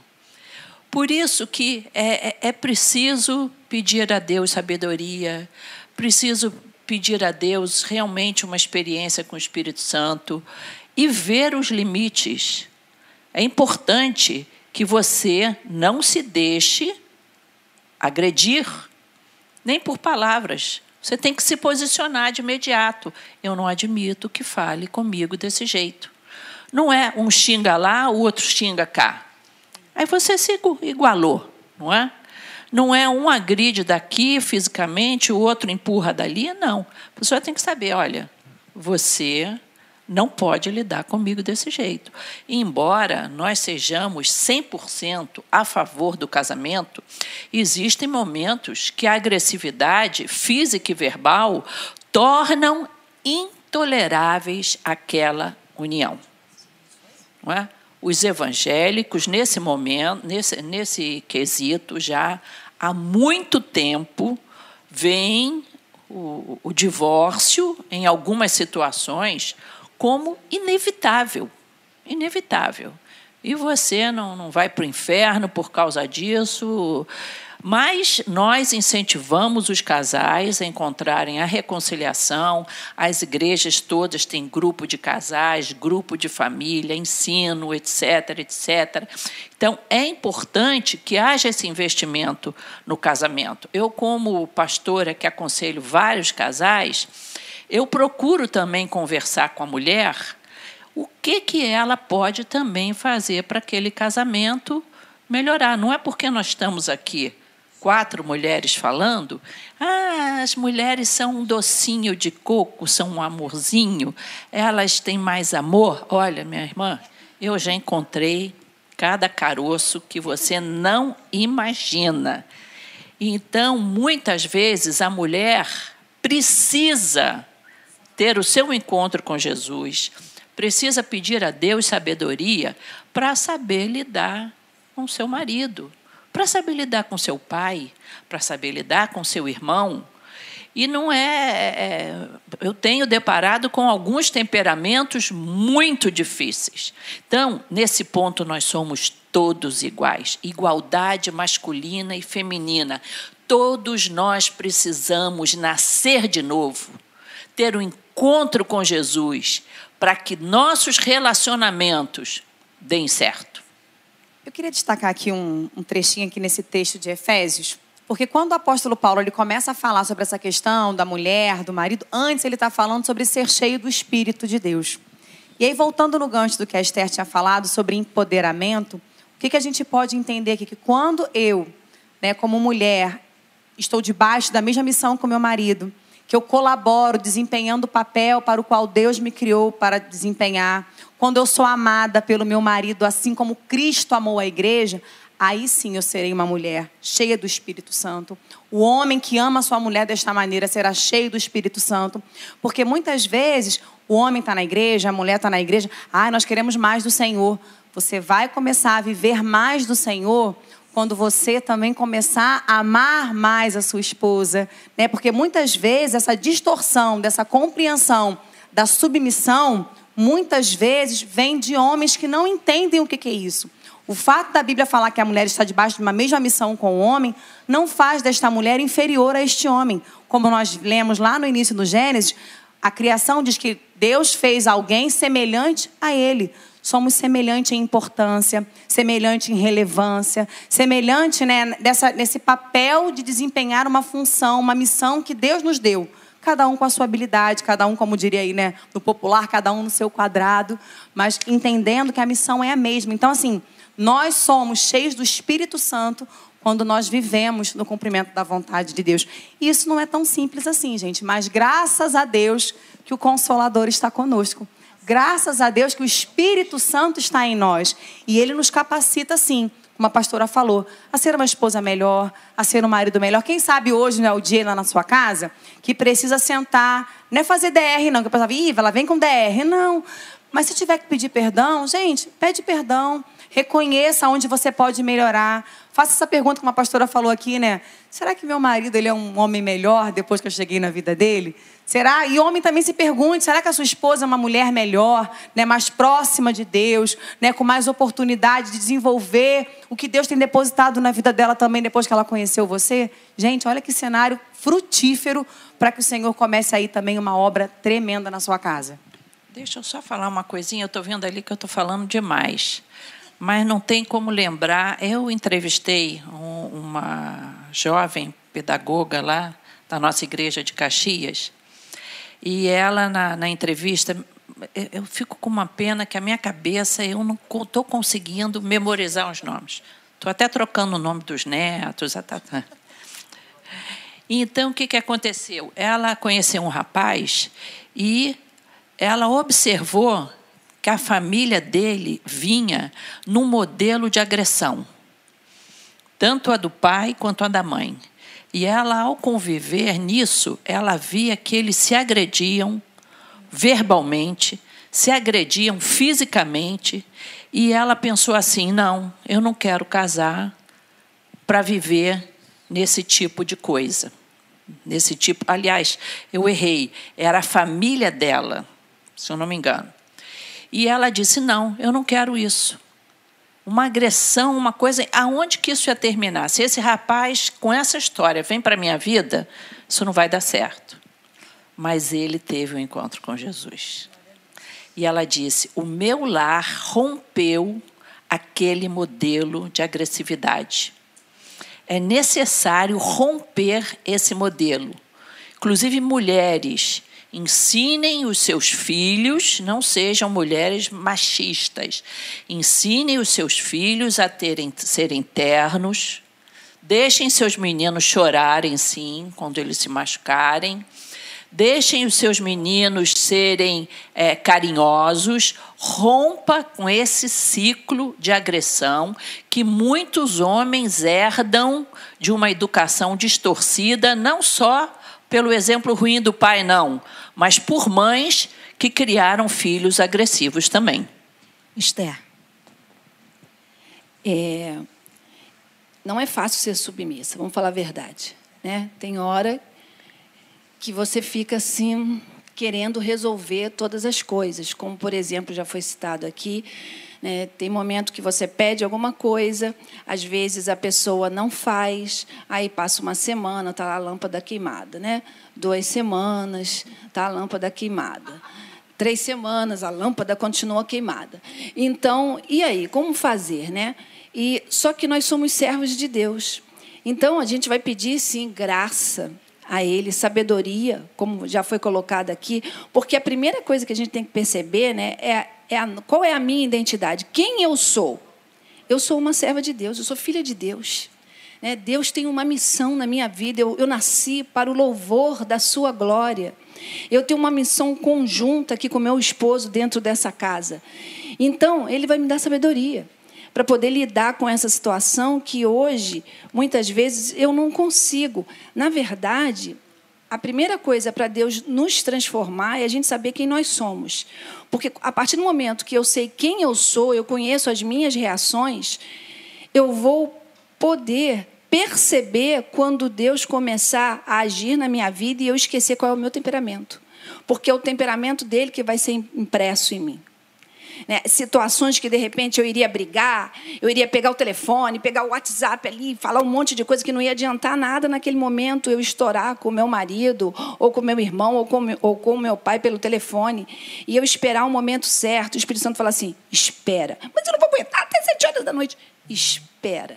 [SPEAKER 1] Por isso que é, é, é preciso pedir a Deus sabedoria, preciso pedir a Deus realmente uma experiência com o Espírito Santo e ver os limites. É importante que você não se deixe agredir, nem por palavras. Você tem que se posicionar de imediato. Eu não admito que fale comigo desse jeito. Não é um xinga lá, o outro xinga cá. Aí você se igualou, não é? Não é um agride daqui fisicamente, o outro empurra dali, não. A pessoa tem que saber, olha, você não pode lidar comigo desse jeito. Embora nós sejamos 100% a favor do casamento, existem momentos que a agressividade física e verbal tornam intoleráveis aquela união. Não é? Os evangélicos, nesse momento, nesse, nesse quesito, já há muito tempo, veem o, o divórcio, em algumas situações, como inevitável. Inevitável. E você não, não vai para o inferno por causa disso. Mas nós incentivamos os casais a encontrarem a reconciliação. As igrejas todas têm grupo de casais, grupo de família, ensino, etc, etc. Então, é importante que haja esse investimento no casamento. Eu, como pastora que aconselho vários casais, eu procuro também conversar com a mulher o que, que ela pode também fazer para aquele casamento melhorar. Não é porque nós estamos aqui quatro mulheres falando, ah, as mulheres são um docinho de coco, são um amorzinho, elas têm mais amor. Olha, minha irmã, eu já encontrei cada caroço que você não imagina. Então, muitas vezes, a mulher precisa ter o seu encontro com Jesus, precisa pedir a Deus sabedoria para saber lidar com seu marido, para saber lidar com seu pai, para saber lidar com seu irmão. E não é, é, Eu tenho deparado com alguns temperamentos muito difíceis. Então, nesse ponto, nós somos todos iguais igualdade masculina e feminina. Todos nós precisamos nascer de novo, ter um encontro com Jesus, para que nossos relacionamentos deem certo.
[SPEAKER 4] Eu queria destacar aqui um, um trechinho aqui nesse texto de Efésios, porque quando o apóstolo Paulo ele começa a falar sobre essa questão da mulher, do marido, antes ele está falando sobre ser cheio do Espírito de Deus. E aí, voltando no gancho do que a Esther tinha falado sobre empoderamento, o que, que a gente pode entender aqui? Que quando eu, né, como mulher, estou debaixo da mesma missão com meu marido, que eu colaboro desempenhando o papel para o qual Deus me criou para desempenhar, quando eu sou amada pelo meu marido, assim como Cristo amou a igreja, aí sim eu serei uma mulher cheia do Espírito Santo. O homem que ama sua mulher desta maneira será cheio do Espírito Santo. Porque muitas vezes o homem está na igreja, a mulher está na igreja, ah, nós queremos mais do Senhor. Você vai começar a viver mais do Senhor quando você também começar a amar mais a sua esposa, né? Porque muitas vezes essa distorção dessa compreensão da submissão muitas vezes vem de homens que não entendem o que é isso. O fato da Bíblia falar que a mulher está debaixo de uma mesma missão com o homem não faz desta mulher inferior a este homem. Como nós lemos lá no início do Gênesis, a criação diz que Deus fez alguém semelhante a ele. Somos semelhante em importância, semelhante em relevância, semelhante né, dessa, nesse papel de desempenhar uma função, uma missão que Deus nos deu. Cada um com a sua habilidade, cada um, como diria aí, né, no popular, cada um no seu quadrado, mas entendendo que a missão é a mesma. Então, assim, nós somos cheios do Espírito Santo quando nós vivemos no cumprimento da vontade de Deus. Isso não é tão simples assim, gente, mas graças a Deus que o Consolador está conosco. Graças a Deus que o Espírito Santo está em nós e ele nos capacita sim, como a pastora falou, a ser uma esposa melhor, a ser um marido melhor. Quem sabe hoje não é o dia lá na sua casa que precisa sentar, não é fazer DR não, que a pessoa ih, ela vem com DR, não. Mas se tiver que pedir perdão, gente, pede perdão, reconheça onde você pode melhorar. Faça essa pergunta que uma pastora falou aqui, né? Será que meu marido ele é um homem melhor depois que eu cheguei na vida dele? Será? E homem também se pergunte: será que a sua esposa é uma mulher melhor, né, mais próxima de Deus, né, com mais oportunidade de desenvolver o que Deus tem depositado na vida dela também depois que ela conheceu você? Gente, olha que cenário frutífero para que o Senhor comece aí também uma obra tremenda na sua casa.
[SPEAKER 1] Deixa eu só falar uma coisinha. Eu estou vendo ali que eu estou falando demais, mas não tem como lembrar. Eu entrevistei um, uma jovem pedagoga lá da nossa igreja de Caxias e ela, na, na entrevista, eu fico com uma pena que a minha cabeça, eu não estou conseguindo memorizar os nomes. Estou até trocando o nome dos netos. Tá. Então, o que, que aconteceu? Ela conheceu um rapaz e ela observou que a família dele vinha num modelo de agressão, tanto a do pai quanto a da mãe. E ela, ao conviver nisso, ela via que eles se agrediam verbalmente, se agrediam fisicamente, e ela pensou assim: não, eu não quero casar para viver nesse tipo de coisa. Nesse tipo, aliás, eu errei, era a família dela, se eu não me engano. E ela disse: não, eu não quero isso uma agressão, uma coisa. Aonde que isso ia terminar? Se esse rapaz, com essa história, vem para a minha vida, isso não vai dar certo. Mas ele teve um encontro com Jesus. E ela disse: O meu lar rompeu aquele modelo de agressividade. É necessário romper esse modelo. Inclusive, mulheres Ensinem os seus filhos, não sejam mulheres machistas. Ensinem os seus filhos a terem, serem ternos. Deixem seus meninos chorarem, sim, quando eles se machucarem. Deixem os seus meninos serem é, carinhosos. Rompa com esse ciclo de agressão que muitos homens herdam de uma educação distorcida, não só pelo exemplo ruim do pai, não, mas por mães que criaram filhos agressivos também.
[SPEAKER 3] Esther. É, não é fácil ser submissa, vamos falar a verdade. Né? Tem hora que você fica assim, querendo resolver todas as coisas, como, por exemplo, já foi citado aqui, né? Tem momento que você pede alguma coisa, às vezes a pessoa não faz, aí passa uma semana, está a lâmpada queimada. Né? Duas semanas, está a lâmpada queimada. Três semanas, a lâmpada continua queimada. Então, e aí, como fazer? Né? E, só que nós somos servos de Deus. Então, a gente vai pedir, sim, graça a Ele, sabedoria, como já foi colocado aqui, porque a primeira coisa que a gente tem que perceber né, é é a, qual é a minha identidade? Quem eu sou? Eu sou uma serva de Deus, eu sou filha de Deus. Né? Deus tem uma missão na minha vida. Eu, eu nasci para o louvor da Sua glória. Eu tenho uma missão conjunta aqui com meu esposo dentro dessa casa. Então, Ele vai me dar sabedoria para poder lidar com essa situação que hoje, muitas vezes, eu não consigo. Na verdade, a primeira coisa para Deus nos transformar é a gente saber quem nós somos. Porque a partir do momento que eu sei quem eu sou, eu conheço as minhas reações, eu vou poder perceber quando Deus começar a agir na minha vida e eu esquecer qual é o meu temperamento. Porque é o temperamento dele que vai ser impresso em mim. Né? Situações que de repente eu iria brigar, eu iria pegar o telefone, pegar o WhatsApp ali, falar um monte de coisa que não ia adiantar nada naquele momento, eu estourar com meu marido, ou com meu irmão, ou com, ou com meu pai pelo telefone, e eu esperar o um momento certo. O Espírito Santo fala assim: espera. Mas eu não vou aguentar até sete horas da noite. Espera.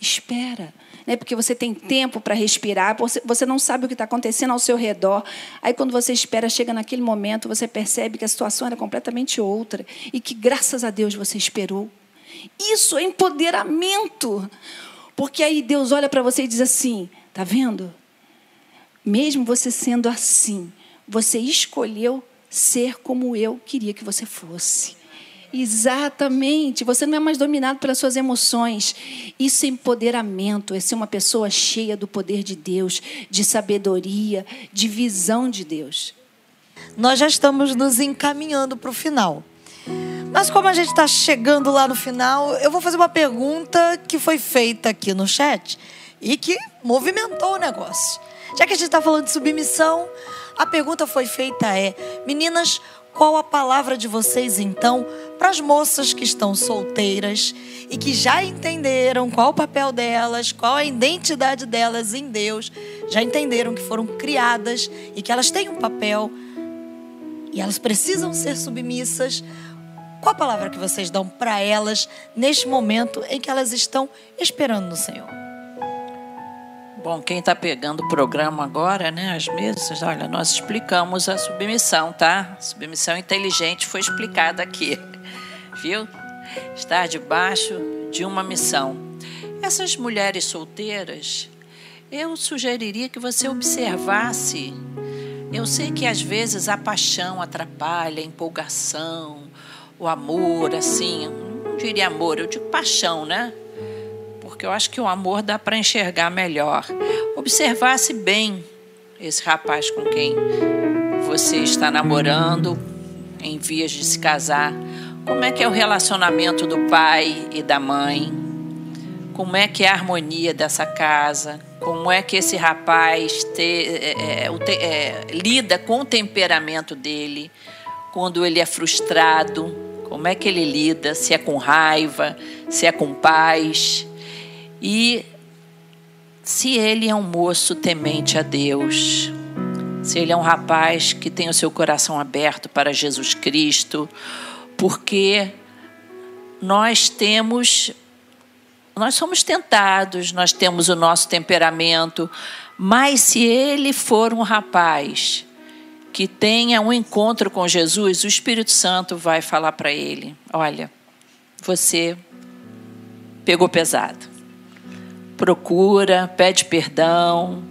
[SPEAKER 3] Espera né? porque você tem tempo para respirar, você, não sabe o que está acontecendo ao seu redor. Aí, quando você espera, chega naquele momento, você percebe que a situação era completamente outra e que, graças a Deus, você esperou. Isso é empoderamento. Porque aí Deus olha para você e diz assim: tá vendo? Mesmo você sendo assim, você escolheu ser como eu queria que você fosse. Exatamente. Você não é mais dominado pelas suas emoções. Isso é empoderamento, é ser uma pessoa cheia do poder de Deus, de sabedoria, de visão de Deus.
[SPEAKER 2] Nós já estamos nos encaminhando para o final. Mas como a gente está chegando lá no final, eu vou fazer uma pergunta que foi feita aqui no chat e que movimentou o negócio. Já que a gente está falando de submissão, a pergunta foi feita é: meninas, qual a palavra de vocês, então, para as moças que estão solteiras e que já entenderam qual o papel delas, qual a identidade delas em Deus, já entenderam que foram criadas e que elas têm um papel e elas precisam ser submissas? Qual a palavra que vocês dão para elas neste momento em que elas estão esperando no Senhor?
[SPEAKER 1] Bom, quem está pegando o programa agora, né, as mesas, olha, nós explicamos a submissão, tá? Submissão inteligente foi explicada aqui, viu? Estar debaixo de uma missão. Essas mulheres solteiras, eu sugeriria que você observasse. Eu sei que às vezes a paixão atrapalha, a empolgação, o amor, assim, não diria amor, eu digo paixão, né? Porque eu acho que o amor dá para enxergar melhor. Observasse bem esse rapaz com quem você está namorando, em vias de se casar. Como é que é o relacionamento do pai e da mãe? Como é que é a harmonia dessa casa? Como é que esse rapaz te, é, é, é, lida com o temperamento dele quando ele é frustrado? Como é que ele lida? Se é com raiva, se é com paz? E se ele é um moço temente a Deus, se ele é um rapaz que tem o seu coração aberto para Jesus Cristo, porque nós temos nós somos tentados, nós temos o nosso temperamento, mas se ele for um rapaz que tenha um encontro com Jesus, o Espírito Santo vai falar para ele: olha, você pegou pesado procura, pede perdão,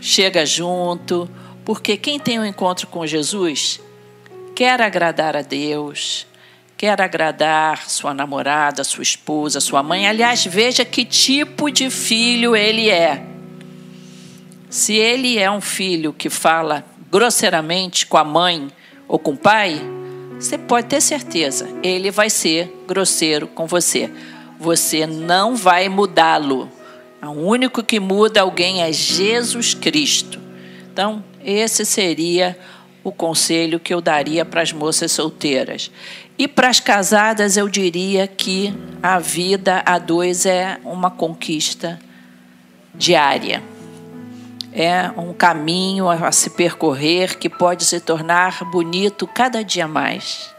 [SPEAKER 1] chega junto, porque quem tem um encontro com Jesus quer agradar a Deus, quer agradar sua namorada, sua esposa, sua mãe. Aliás, veja que tipo de filho ele é. Se ele é um filho que fala grosseiramente com a mãe ou com o pai, você pode ter certeza, ele vai ser grosseiro com você você não vai mudá-lo. O único que muda alguém é Jesus Cristo. Então, esse seria o conselho que eu daria para as moças solteiras. E para as casadas, eu diria que a vida a dois é uma conquista diária. É um caminho a se percorrer que pode se tornar bonito cada dia mais.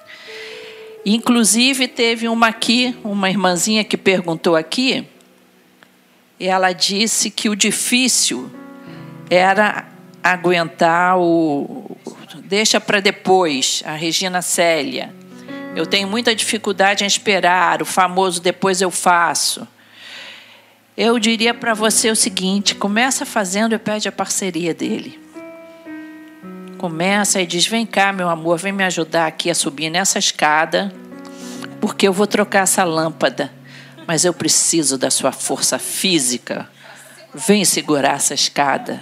[SPEAKER 1] Inclusive, teve uma aqui, uma irmãzinha que perguntou aqui, ela disse que o difícil era aguentar o. Deixa para depois, a Regina Célia. Eu tenho muita dificuldade em esperar, o famoso depois eu faço. Eu diria para você o seguinte: começa fazendo e pede a parceria dele começa e diz: Vem cá, meu amor, vem me ajudar aqui a subir nessa escada, porque eu vou trocar essa lâmpada, mas eu preciso da sua força física. Vem segurar essa escada.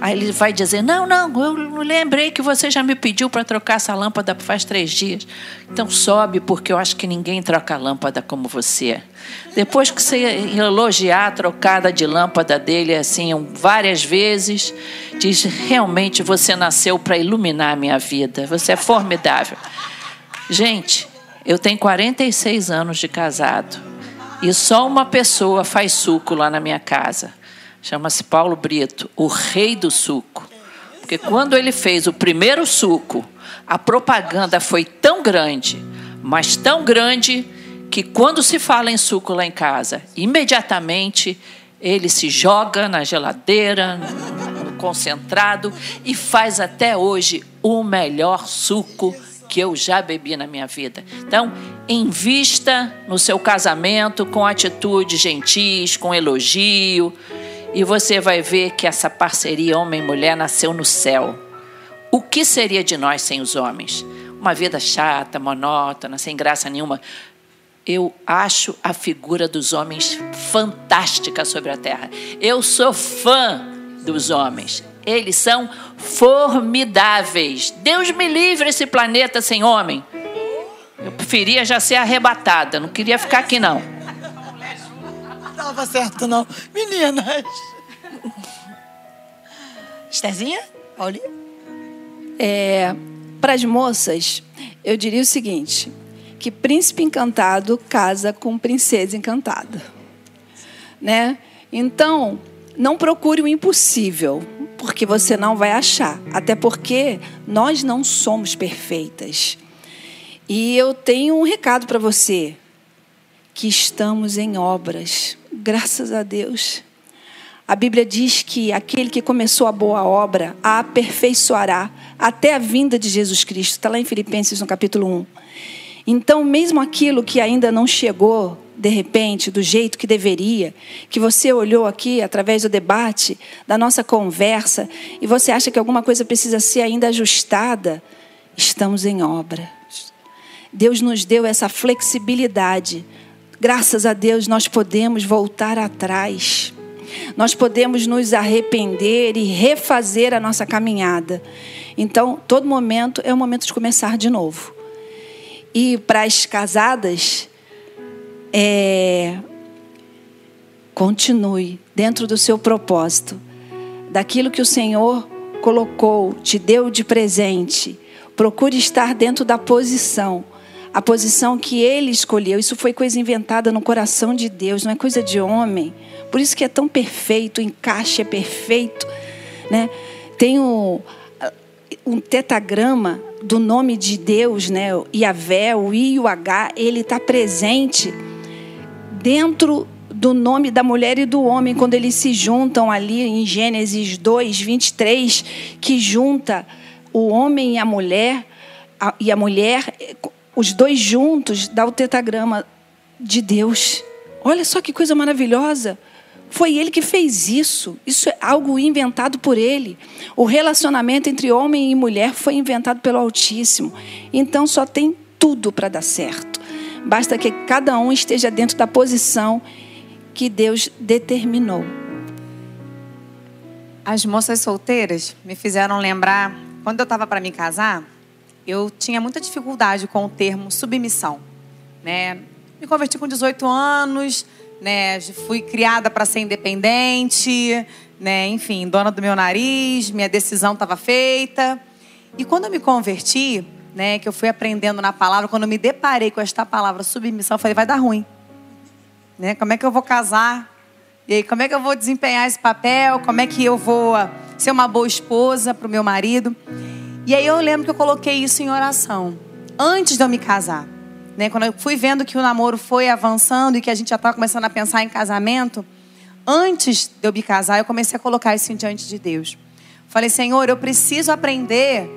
[SPEAKER 1] Aí ele vai dizer: Não, não, eu lembrei que você já me pediu para trocar essa lâmpada faz três dias. Então sobe, porque eu acho que ninguém troca lâmpada como você. Depois que você elogiar a trocada de lâmpada dele assim várias vezes, diz: Realmente você nasceu para iluminar a minha vida. Você é formidável. Gente, Eu tenho 46 anos de casado e só uma pessoa faz suco lá na minha casa. Chama-se Paulo Brito, o rei do suco. Porque quando ele fez o primeiro suco, a propaganda foi tão grande, mas tão grande, que quando se fala em suco lá em casa, imediatamente ele se joga na geladeira, no concentrado e faz até hoje o melhor suco que eu já bebi na minha vida. Então, invista no seu casamento com atitudes gentis, com elogio, e você vai ver que essa parceria homem-mulher nasceu no céu. O que seria de nós sem os homens? Uma vida chata, monótona, sem graça nenhuma. Eu acho a figura dos homens fantástica sobre a terra. Eu sou fã dos homens. Eles são formidáveis. Deus me livre esse planeta sem homem. Eu preferia já ser arrebatada, não queria ficar aqui
[SPEAKER 2] não. Estava certo não. Meninas. Estezinha? Paulinha?
[SPEAKER 3] É, Para as moças, eu diria o seguinte: que príncipe encantado casa com princesa encantada. Né? Então, não procure o impossível, porque você não vai achar. Até porque nós não somos perfeitas. E eu tenho um recado para você: que estamos em obras, graças a Deus. A Bíblia diz que aquele que começou a boa obra a aperfeiçoará até a vinda de Jesus Cristo. Está lá em Filipenses, no capítulo 1. Então, mesmo aquilo que ainda não chegou, de repente, do jeito que deveria, que você olhou aqui através do debate, da nossa conversa, e você acha que alguma coisa precisa ser ainda ajustada, estamos em obra. Deus nos deu essa flexibilidade. Graças a Deus, nós podemos voltar atrás. Nós podemos nos arrepender e refazer a nossa caminhada. Então, todo momento é o momento de começar de novo. E para as casadas, é, continue dentro do seu propósito, daquilo que o Senhor colocou, te deu de presente. Procure estar dentro da posição, a posição que Ele escolheu. Isso foi coisa inventada no coração de Deus, não é coisa de homem. Por isso que é tão perfeito, o encaixe é perfeito, né? Tem um, um tetagrama do nome de Deus, né? Yahvé, o I e o H, ele está presente dentro do nome da mulher e do homem, quando eles se juntam ali em Gênesis 2, 23, que junta o homem e a mulher, a, e a mulher, os dois juntos, dá o tetagrama de Deus. Olha só que coisa maravilhosa. Foi ele que fez isso. Isso é algo inventado por ele. O relacionamento entre homem e mulher foi inventado pelo Altíssimo. Então só tem tudo para dar certo. Basta que cada um esteja dentro da posição que Deus determinou.
[SPEAKER 4] As moças solteiras me fizeram lembrar, quando eu estava para me casar, eu tinha muita dificuldade com o termo submissão. Né? Me converti com 18 anos, né? Fui criada para ser independente, né? Enfim, dona do meu nariz, minha decisão estava feita. E quando eu me converti, né, que eu fui aprendendo na palavra, quando eu me deparei com esta palavra submissão, eu falei, vai dar ruim. Né? Como é que eu vou casar? E aí, como é que eu vou desempenhar esse papel? Como é que eu vou ser uma boa esposa para o meu marido? E aí eu lembro que eu coloquei isso em oração, antes de eu me casar. Né? Quando eu fui vendo que o namoro foi avançando e que a gente já estava começando a pensar em casamento, antes de eu me casar, eu comecei a colocar isso diante de Deus. Falei, Senhor, eu preciso aprender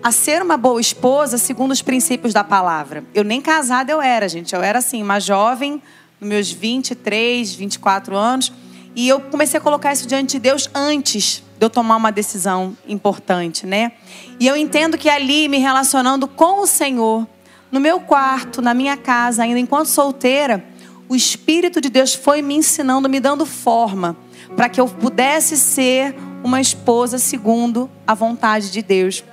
[SPEAKER 4] a ser uma boa esposa segundo os princípios da palavra. Eu nem casada eu era, gente. Eu era assim, uma jovem, nos meus 23, 24 anos. E eu comecei a colocar isso diante de Deus antes de eu tomar uma decisão importante, né? E eu entendo que ali, me relacionando com o Senhor, no meu quarto, na minha casa, ainda enquanto solteira, o Espírito de Deus foi me ensinando, me dando forma para que eu pudesse ser uma esposa segundo a vontade de Deus.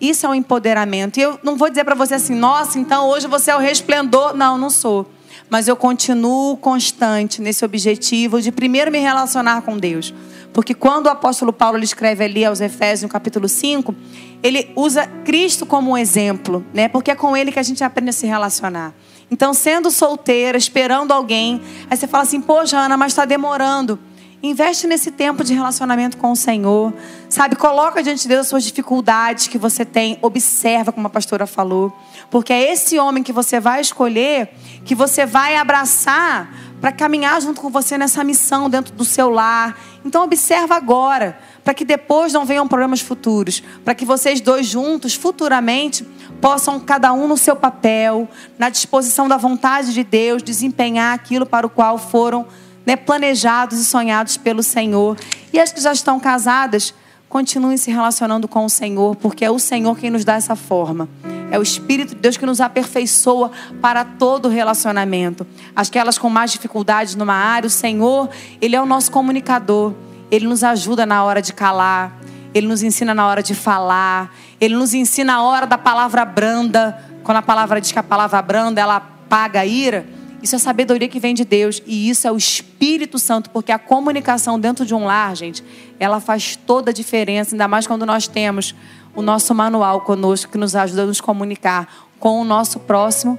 [SPEAKER 4] Isso é um empoderamento. E eu não vou dizer para você assim, nossa, então hoje você é o resplendor. Não, não sou. Mas eu continuo constante nesse objetivo de primeiro me relacionar com Deus. Porque quando o apóstolo Paulo escreve ali aos Efésios, no capítulo 5, ele usa Cristo como um exemplo, né? Porque é com ele que a gente aprende a se relacionar. Então, sendo solteira, esperando alguém, aí você fala assim: Poxa, Ana, mas está demorando. Investe nesse tempo de relacionamento com o Senhor. Sabe, coloca diante de Deus as suas dificuldades que você tem. Observa, como a pastora falou. Porque é esse homem que você vai escolher, que você vai abraçar para caminhar junto com você nessa missão dentro do seu lar. Então observa agora, para que depois não venham problemas futuros, para que vocês dois juntos, futuramente, possam cada um no seu papel, na disposição da vontade de Deus, desempenhar aquilo para o qual foram né, planejados e sonhados pelo Senhor. E as que já estão casadas, continuem se relacionando com o Senhor, porque é o Senhor quem nos dá essa forma. É o Espírito de Deus que nos aperfeiçoa para todo relacionamento. Aquelas com mais dificuldades numa área, o Senhor, Ele é o nosso comunicador. Ele nos ajuda na hora de calar. Ele nos ensina na hora de falar. Ele nos ensina a hora da palavra branda. Quando a palavra diz que a palavra branda, ela apaga a ira. Isso é sabedoria que vem de Deus e isso é o Espírito Santo, porque a comunicação dentro de um lar, gente, ela faz toda a diferença, ainda mais quando nós temos o nosso manual conosco que nos ajuda a nos comunicar com o nosso próximo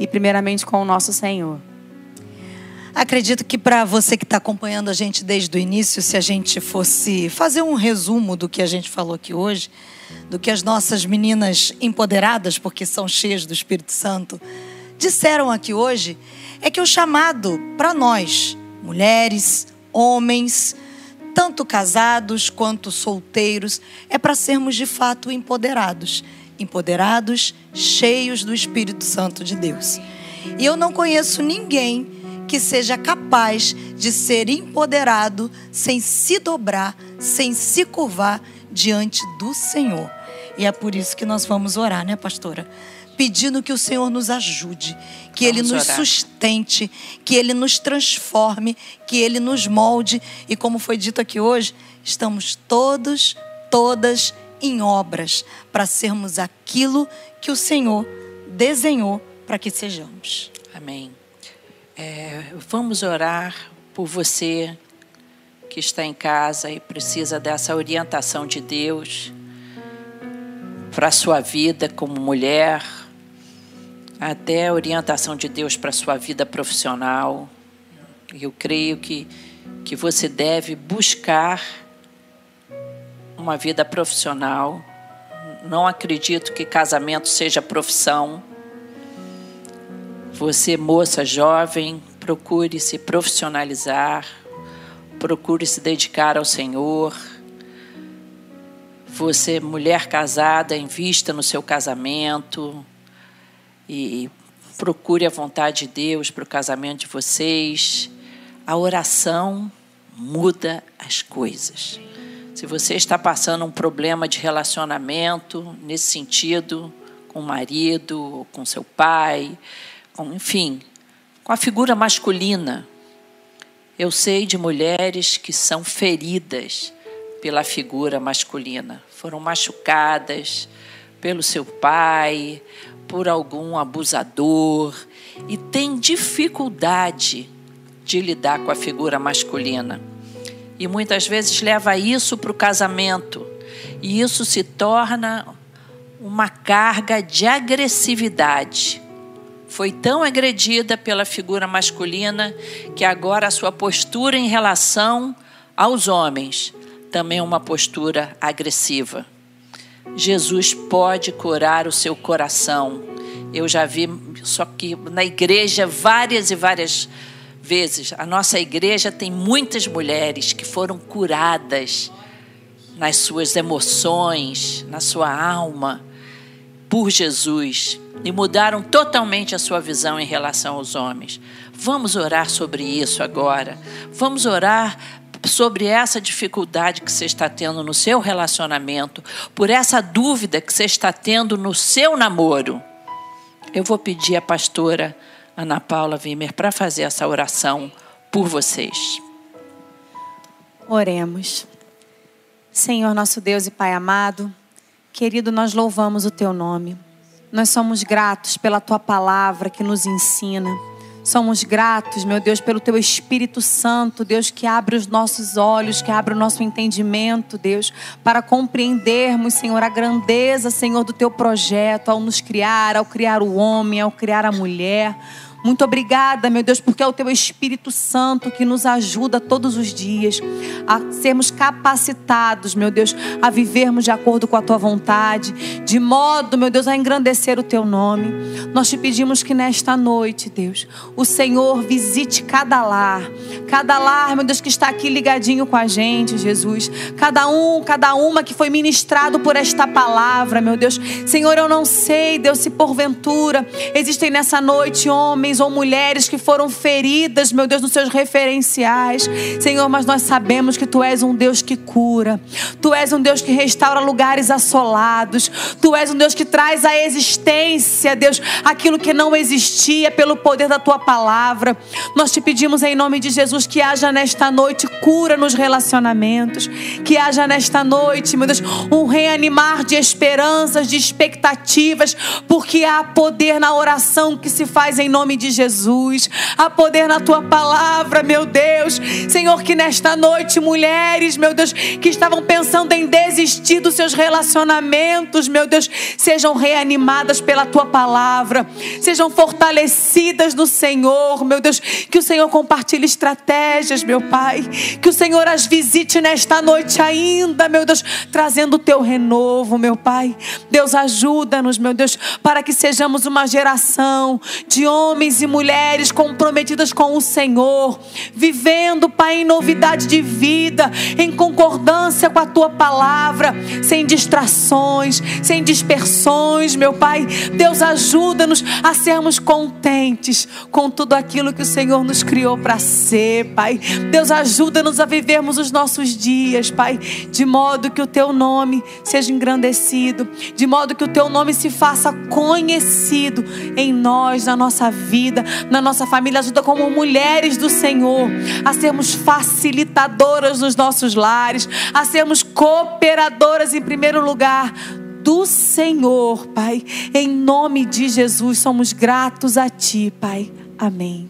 [SPEAKER 4] e primeiramente com o nosso Senhor.
[SPEAKER 2] Acredito que para você que está acompanhando a gente desde o início, se a gente fosse fazer um resumo do que a gente falou aqui hoje, do que as nossas meninas empoderadas, porque são cheias do Espírito Santo, disseram aqui hoje é que o chamado para nós, mulheres, homens, tanto casados quanto solteiros, é para sermos de fato empoderados. Empoderados, cheios do Espírito Santo de Deus. E eu não conheço ninguém que seja capaz de ser empoderado sem se dobrar, sem se curvar diante do Senhor. E é por isso que nós vamos orar, né, pastora? Pedindo que o Senhor nos ajude, que Vamos Ele nos orar. sustente, que Ele nos transforme, que Ele nos molde. E como foi dito aqui hoje, estamos todos, todas em obras para sermos aquilo que o Senhor desenhou para que sejamos.
[SPEAKER 1] Amém. É, vamos orar por você que está em casa e precisa dessa orientação de Deus para a sua vida como mulher, até a orientação de Deus para a sua vida profissional. Eu creio que, que você deve buscar uma vida profissional. Não acredito que casamento seja profissão. Você, moça jovem, procure se profissionalizar, procure se dedicar ao Senhor. Você, mulher casada, invista no seu casamento e procure a vontade de Deus para o casamento de vocês. A oração muda as coisas. Se você está passando um problema de relacionamento nesse sentido, com o marido, com seu pai, com, enfim, com a figura masculina, eu sei de mulheres que são feridas pela figura masculina, foram machucadas pelo seu pai, por algum abusador e tem dificuldade de lidar com a figura masculina. E muitas vezes leva isso para o casamento. E isso se torna uma carga de agressividade. Foi tão agredida pela figura masculina que agora a sua postura em relação aos homens também é uma postura agressiva. Jesus pode curar o seu coração. Eu já vi, só que na igreja, várias e várias vezes, a nossa igreja tem muitas mulheres que foram curadas nas suas emoções, na sua alma, por Jesus e mudaram totalmente a sua visão em relação aos homens. Vamos orar sobre isso agora. Vamos orar sobre essa dificuldade que você está tendo no seu relacionamento, por essa dúvida que você está tendo no seu namoro, eu vou pedir à pastora Ana Paula Wimmer para fazer essa oração por vocês.
[SPEAKER 4] Oremos. Senhor nosso Deus e Pai amado, querido, nós louvamos o teu nome. Nós somos gratos pela tua palavra que nos ensina Somos gratos, meu Deus, pelo teu Espírito Santo, Deus, que abre os nossos olhos, que abre o nosso entendimento, Deus, para compreendermos, Senhor, a grandeza, Senhor, do teu projeto ao nos criar, ao criar o homem, ao criar a mulher. Muito obrigada, meu Deus, porque é o teu Espírito Santo que nos ajuda todos os dias a sermos capacitados, meu Deus, a vivermos de acordo com a tua vontade, de modo, meu Deus, a engrandecer o teu nome. Nós te pedimos que nesta noite, Deus, o Senhor visite cada lar, cada lar, meu Deus, que está aqui ligadinho com a gente, Jesus. Cada um, cada uma que foi ministrado por esta palavra, meu Deus. Senhor, eu não sei, Deus, se porventura existem nessa noite homens homens ou mulheres que foram feridas, meu Deus, nos seus referenciais. Senhor, mas nós sabemos que Tu és um Deus que cura. Tu és um Deus que restaura lugares assolados. Tu és um Deus que traz à existência, Deus, aquilo que não existia pelo poder da Tua palavra. Nós te pedimos em nome de Jesus que haja nesta noite cura nos relacionamentos. Que haja nesta noite, meu Deus, um reanimar de esperanças, de expectativas, porque há poder na oração que se faz em nome de Jesus. Há poder na tua palavra, meu Deus. Senhor, que nesta noite, mulheres, meu Deus, que estavam pensando em desistir dos seus relacionamentos, meu Deus, sejam reanimadas pela tua palavra, sejam fortalecidas no Senhor, meu Deus. Que o Senhor compartilhe estratégias, meu Pai. Que o Senhor as visite nesta noite ainda, meu Deus, trazendo o teu renovo, meu Pai. Deus, ajuda-nos, meu Deus, para que sejamos uma geração de homens homens e mulheres comprometidas com o Senhor, vivendo, Pai, em novidade de vida, em concordância com a tua palavra, sem distrações, sem dispersões, meu Pai. Deus, ajuda-nos a sermos contentes com tudo aquilo que o Senhor nos criou para ser, Pai. Deus, ajuda-nos a vivermos os nossos dias, Pai, de modo que o teu nome seja engrandecido, de modo que o teu nome se faça conhecido em nós, na nossa vida vida, na nossa família. Ajuda como mulheres do Senhor a sermos facilitadoras nos nossos lares, a sermos cooperadoras em primeiro lugar do Senhor, Pai. Em nome de Jesus, somos gratos a Ti, Pai. Amém.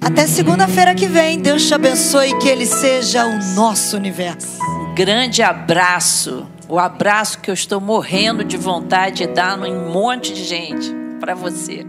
[SPEAKER 2] Até segunda-feira que vem. Deus te abençoe e que Ele seja o nosso universo.
[SPEAKER 1] Um grande abraço. O abraço que eu estou morrendo de vontade de dar em um monte de gente para você.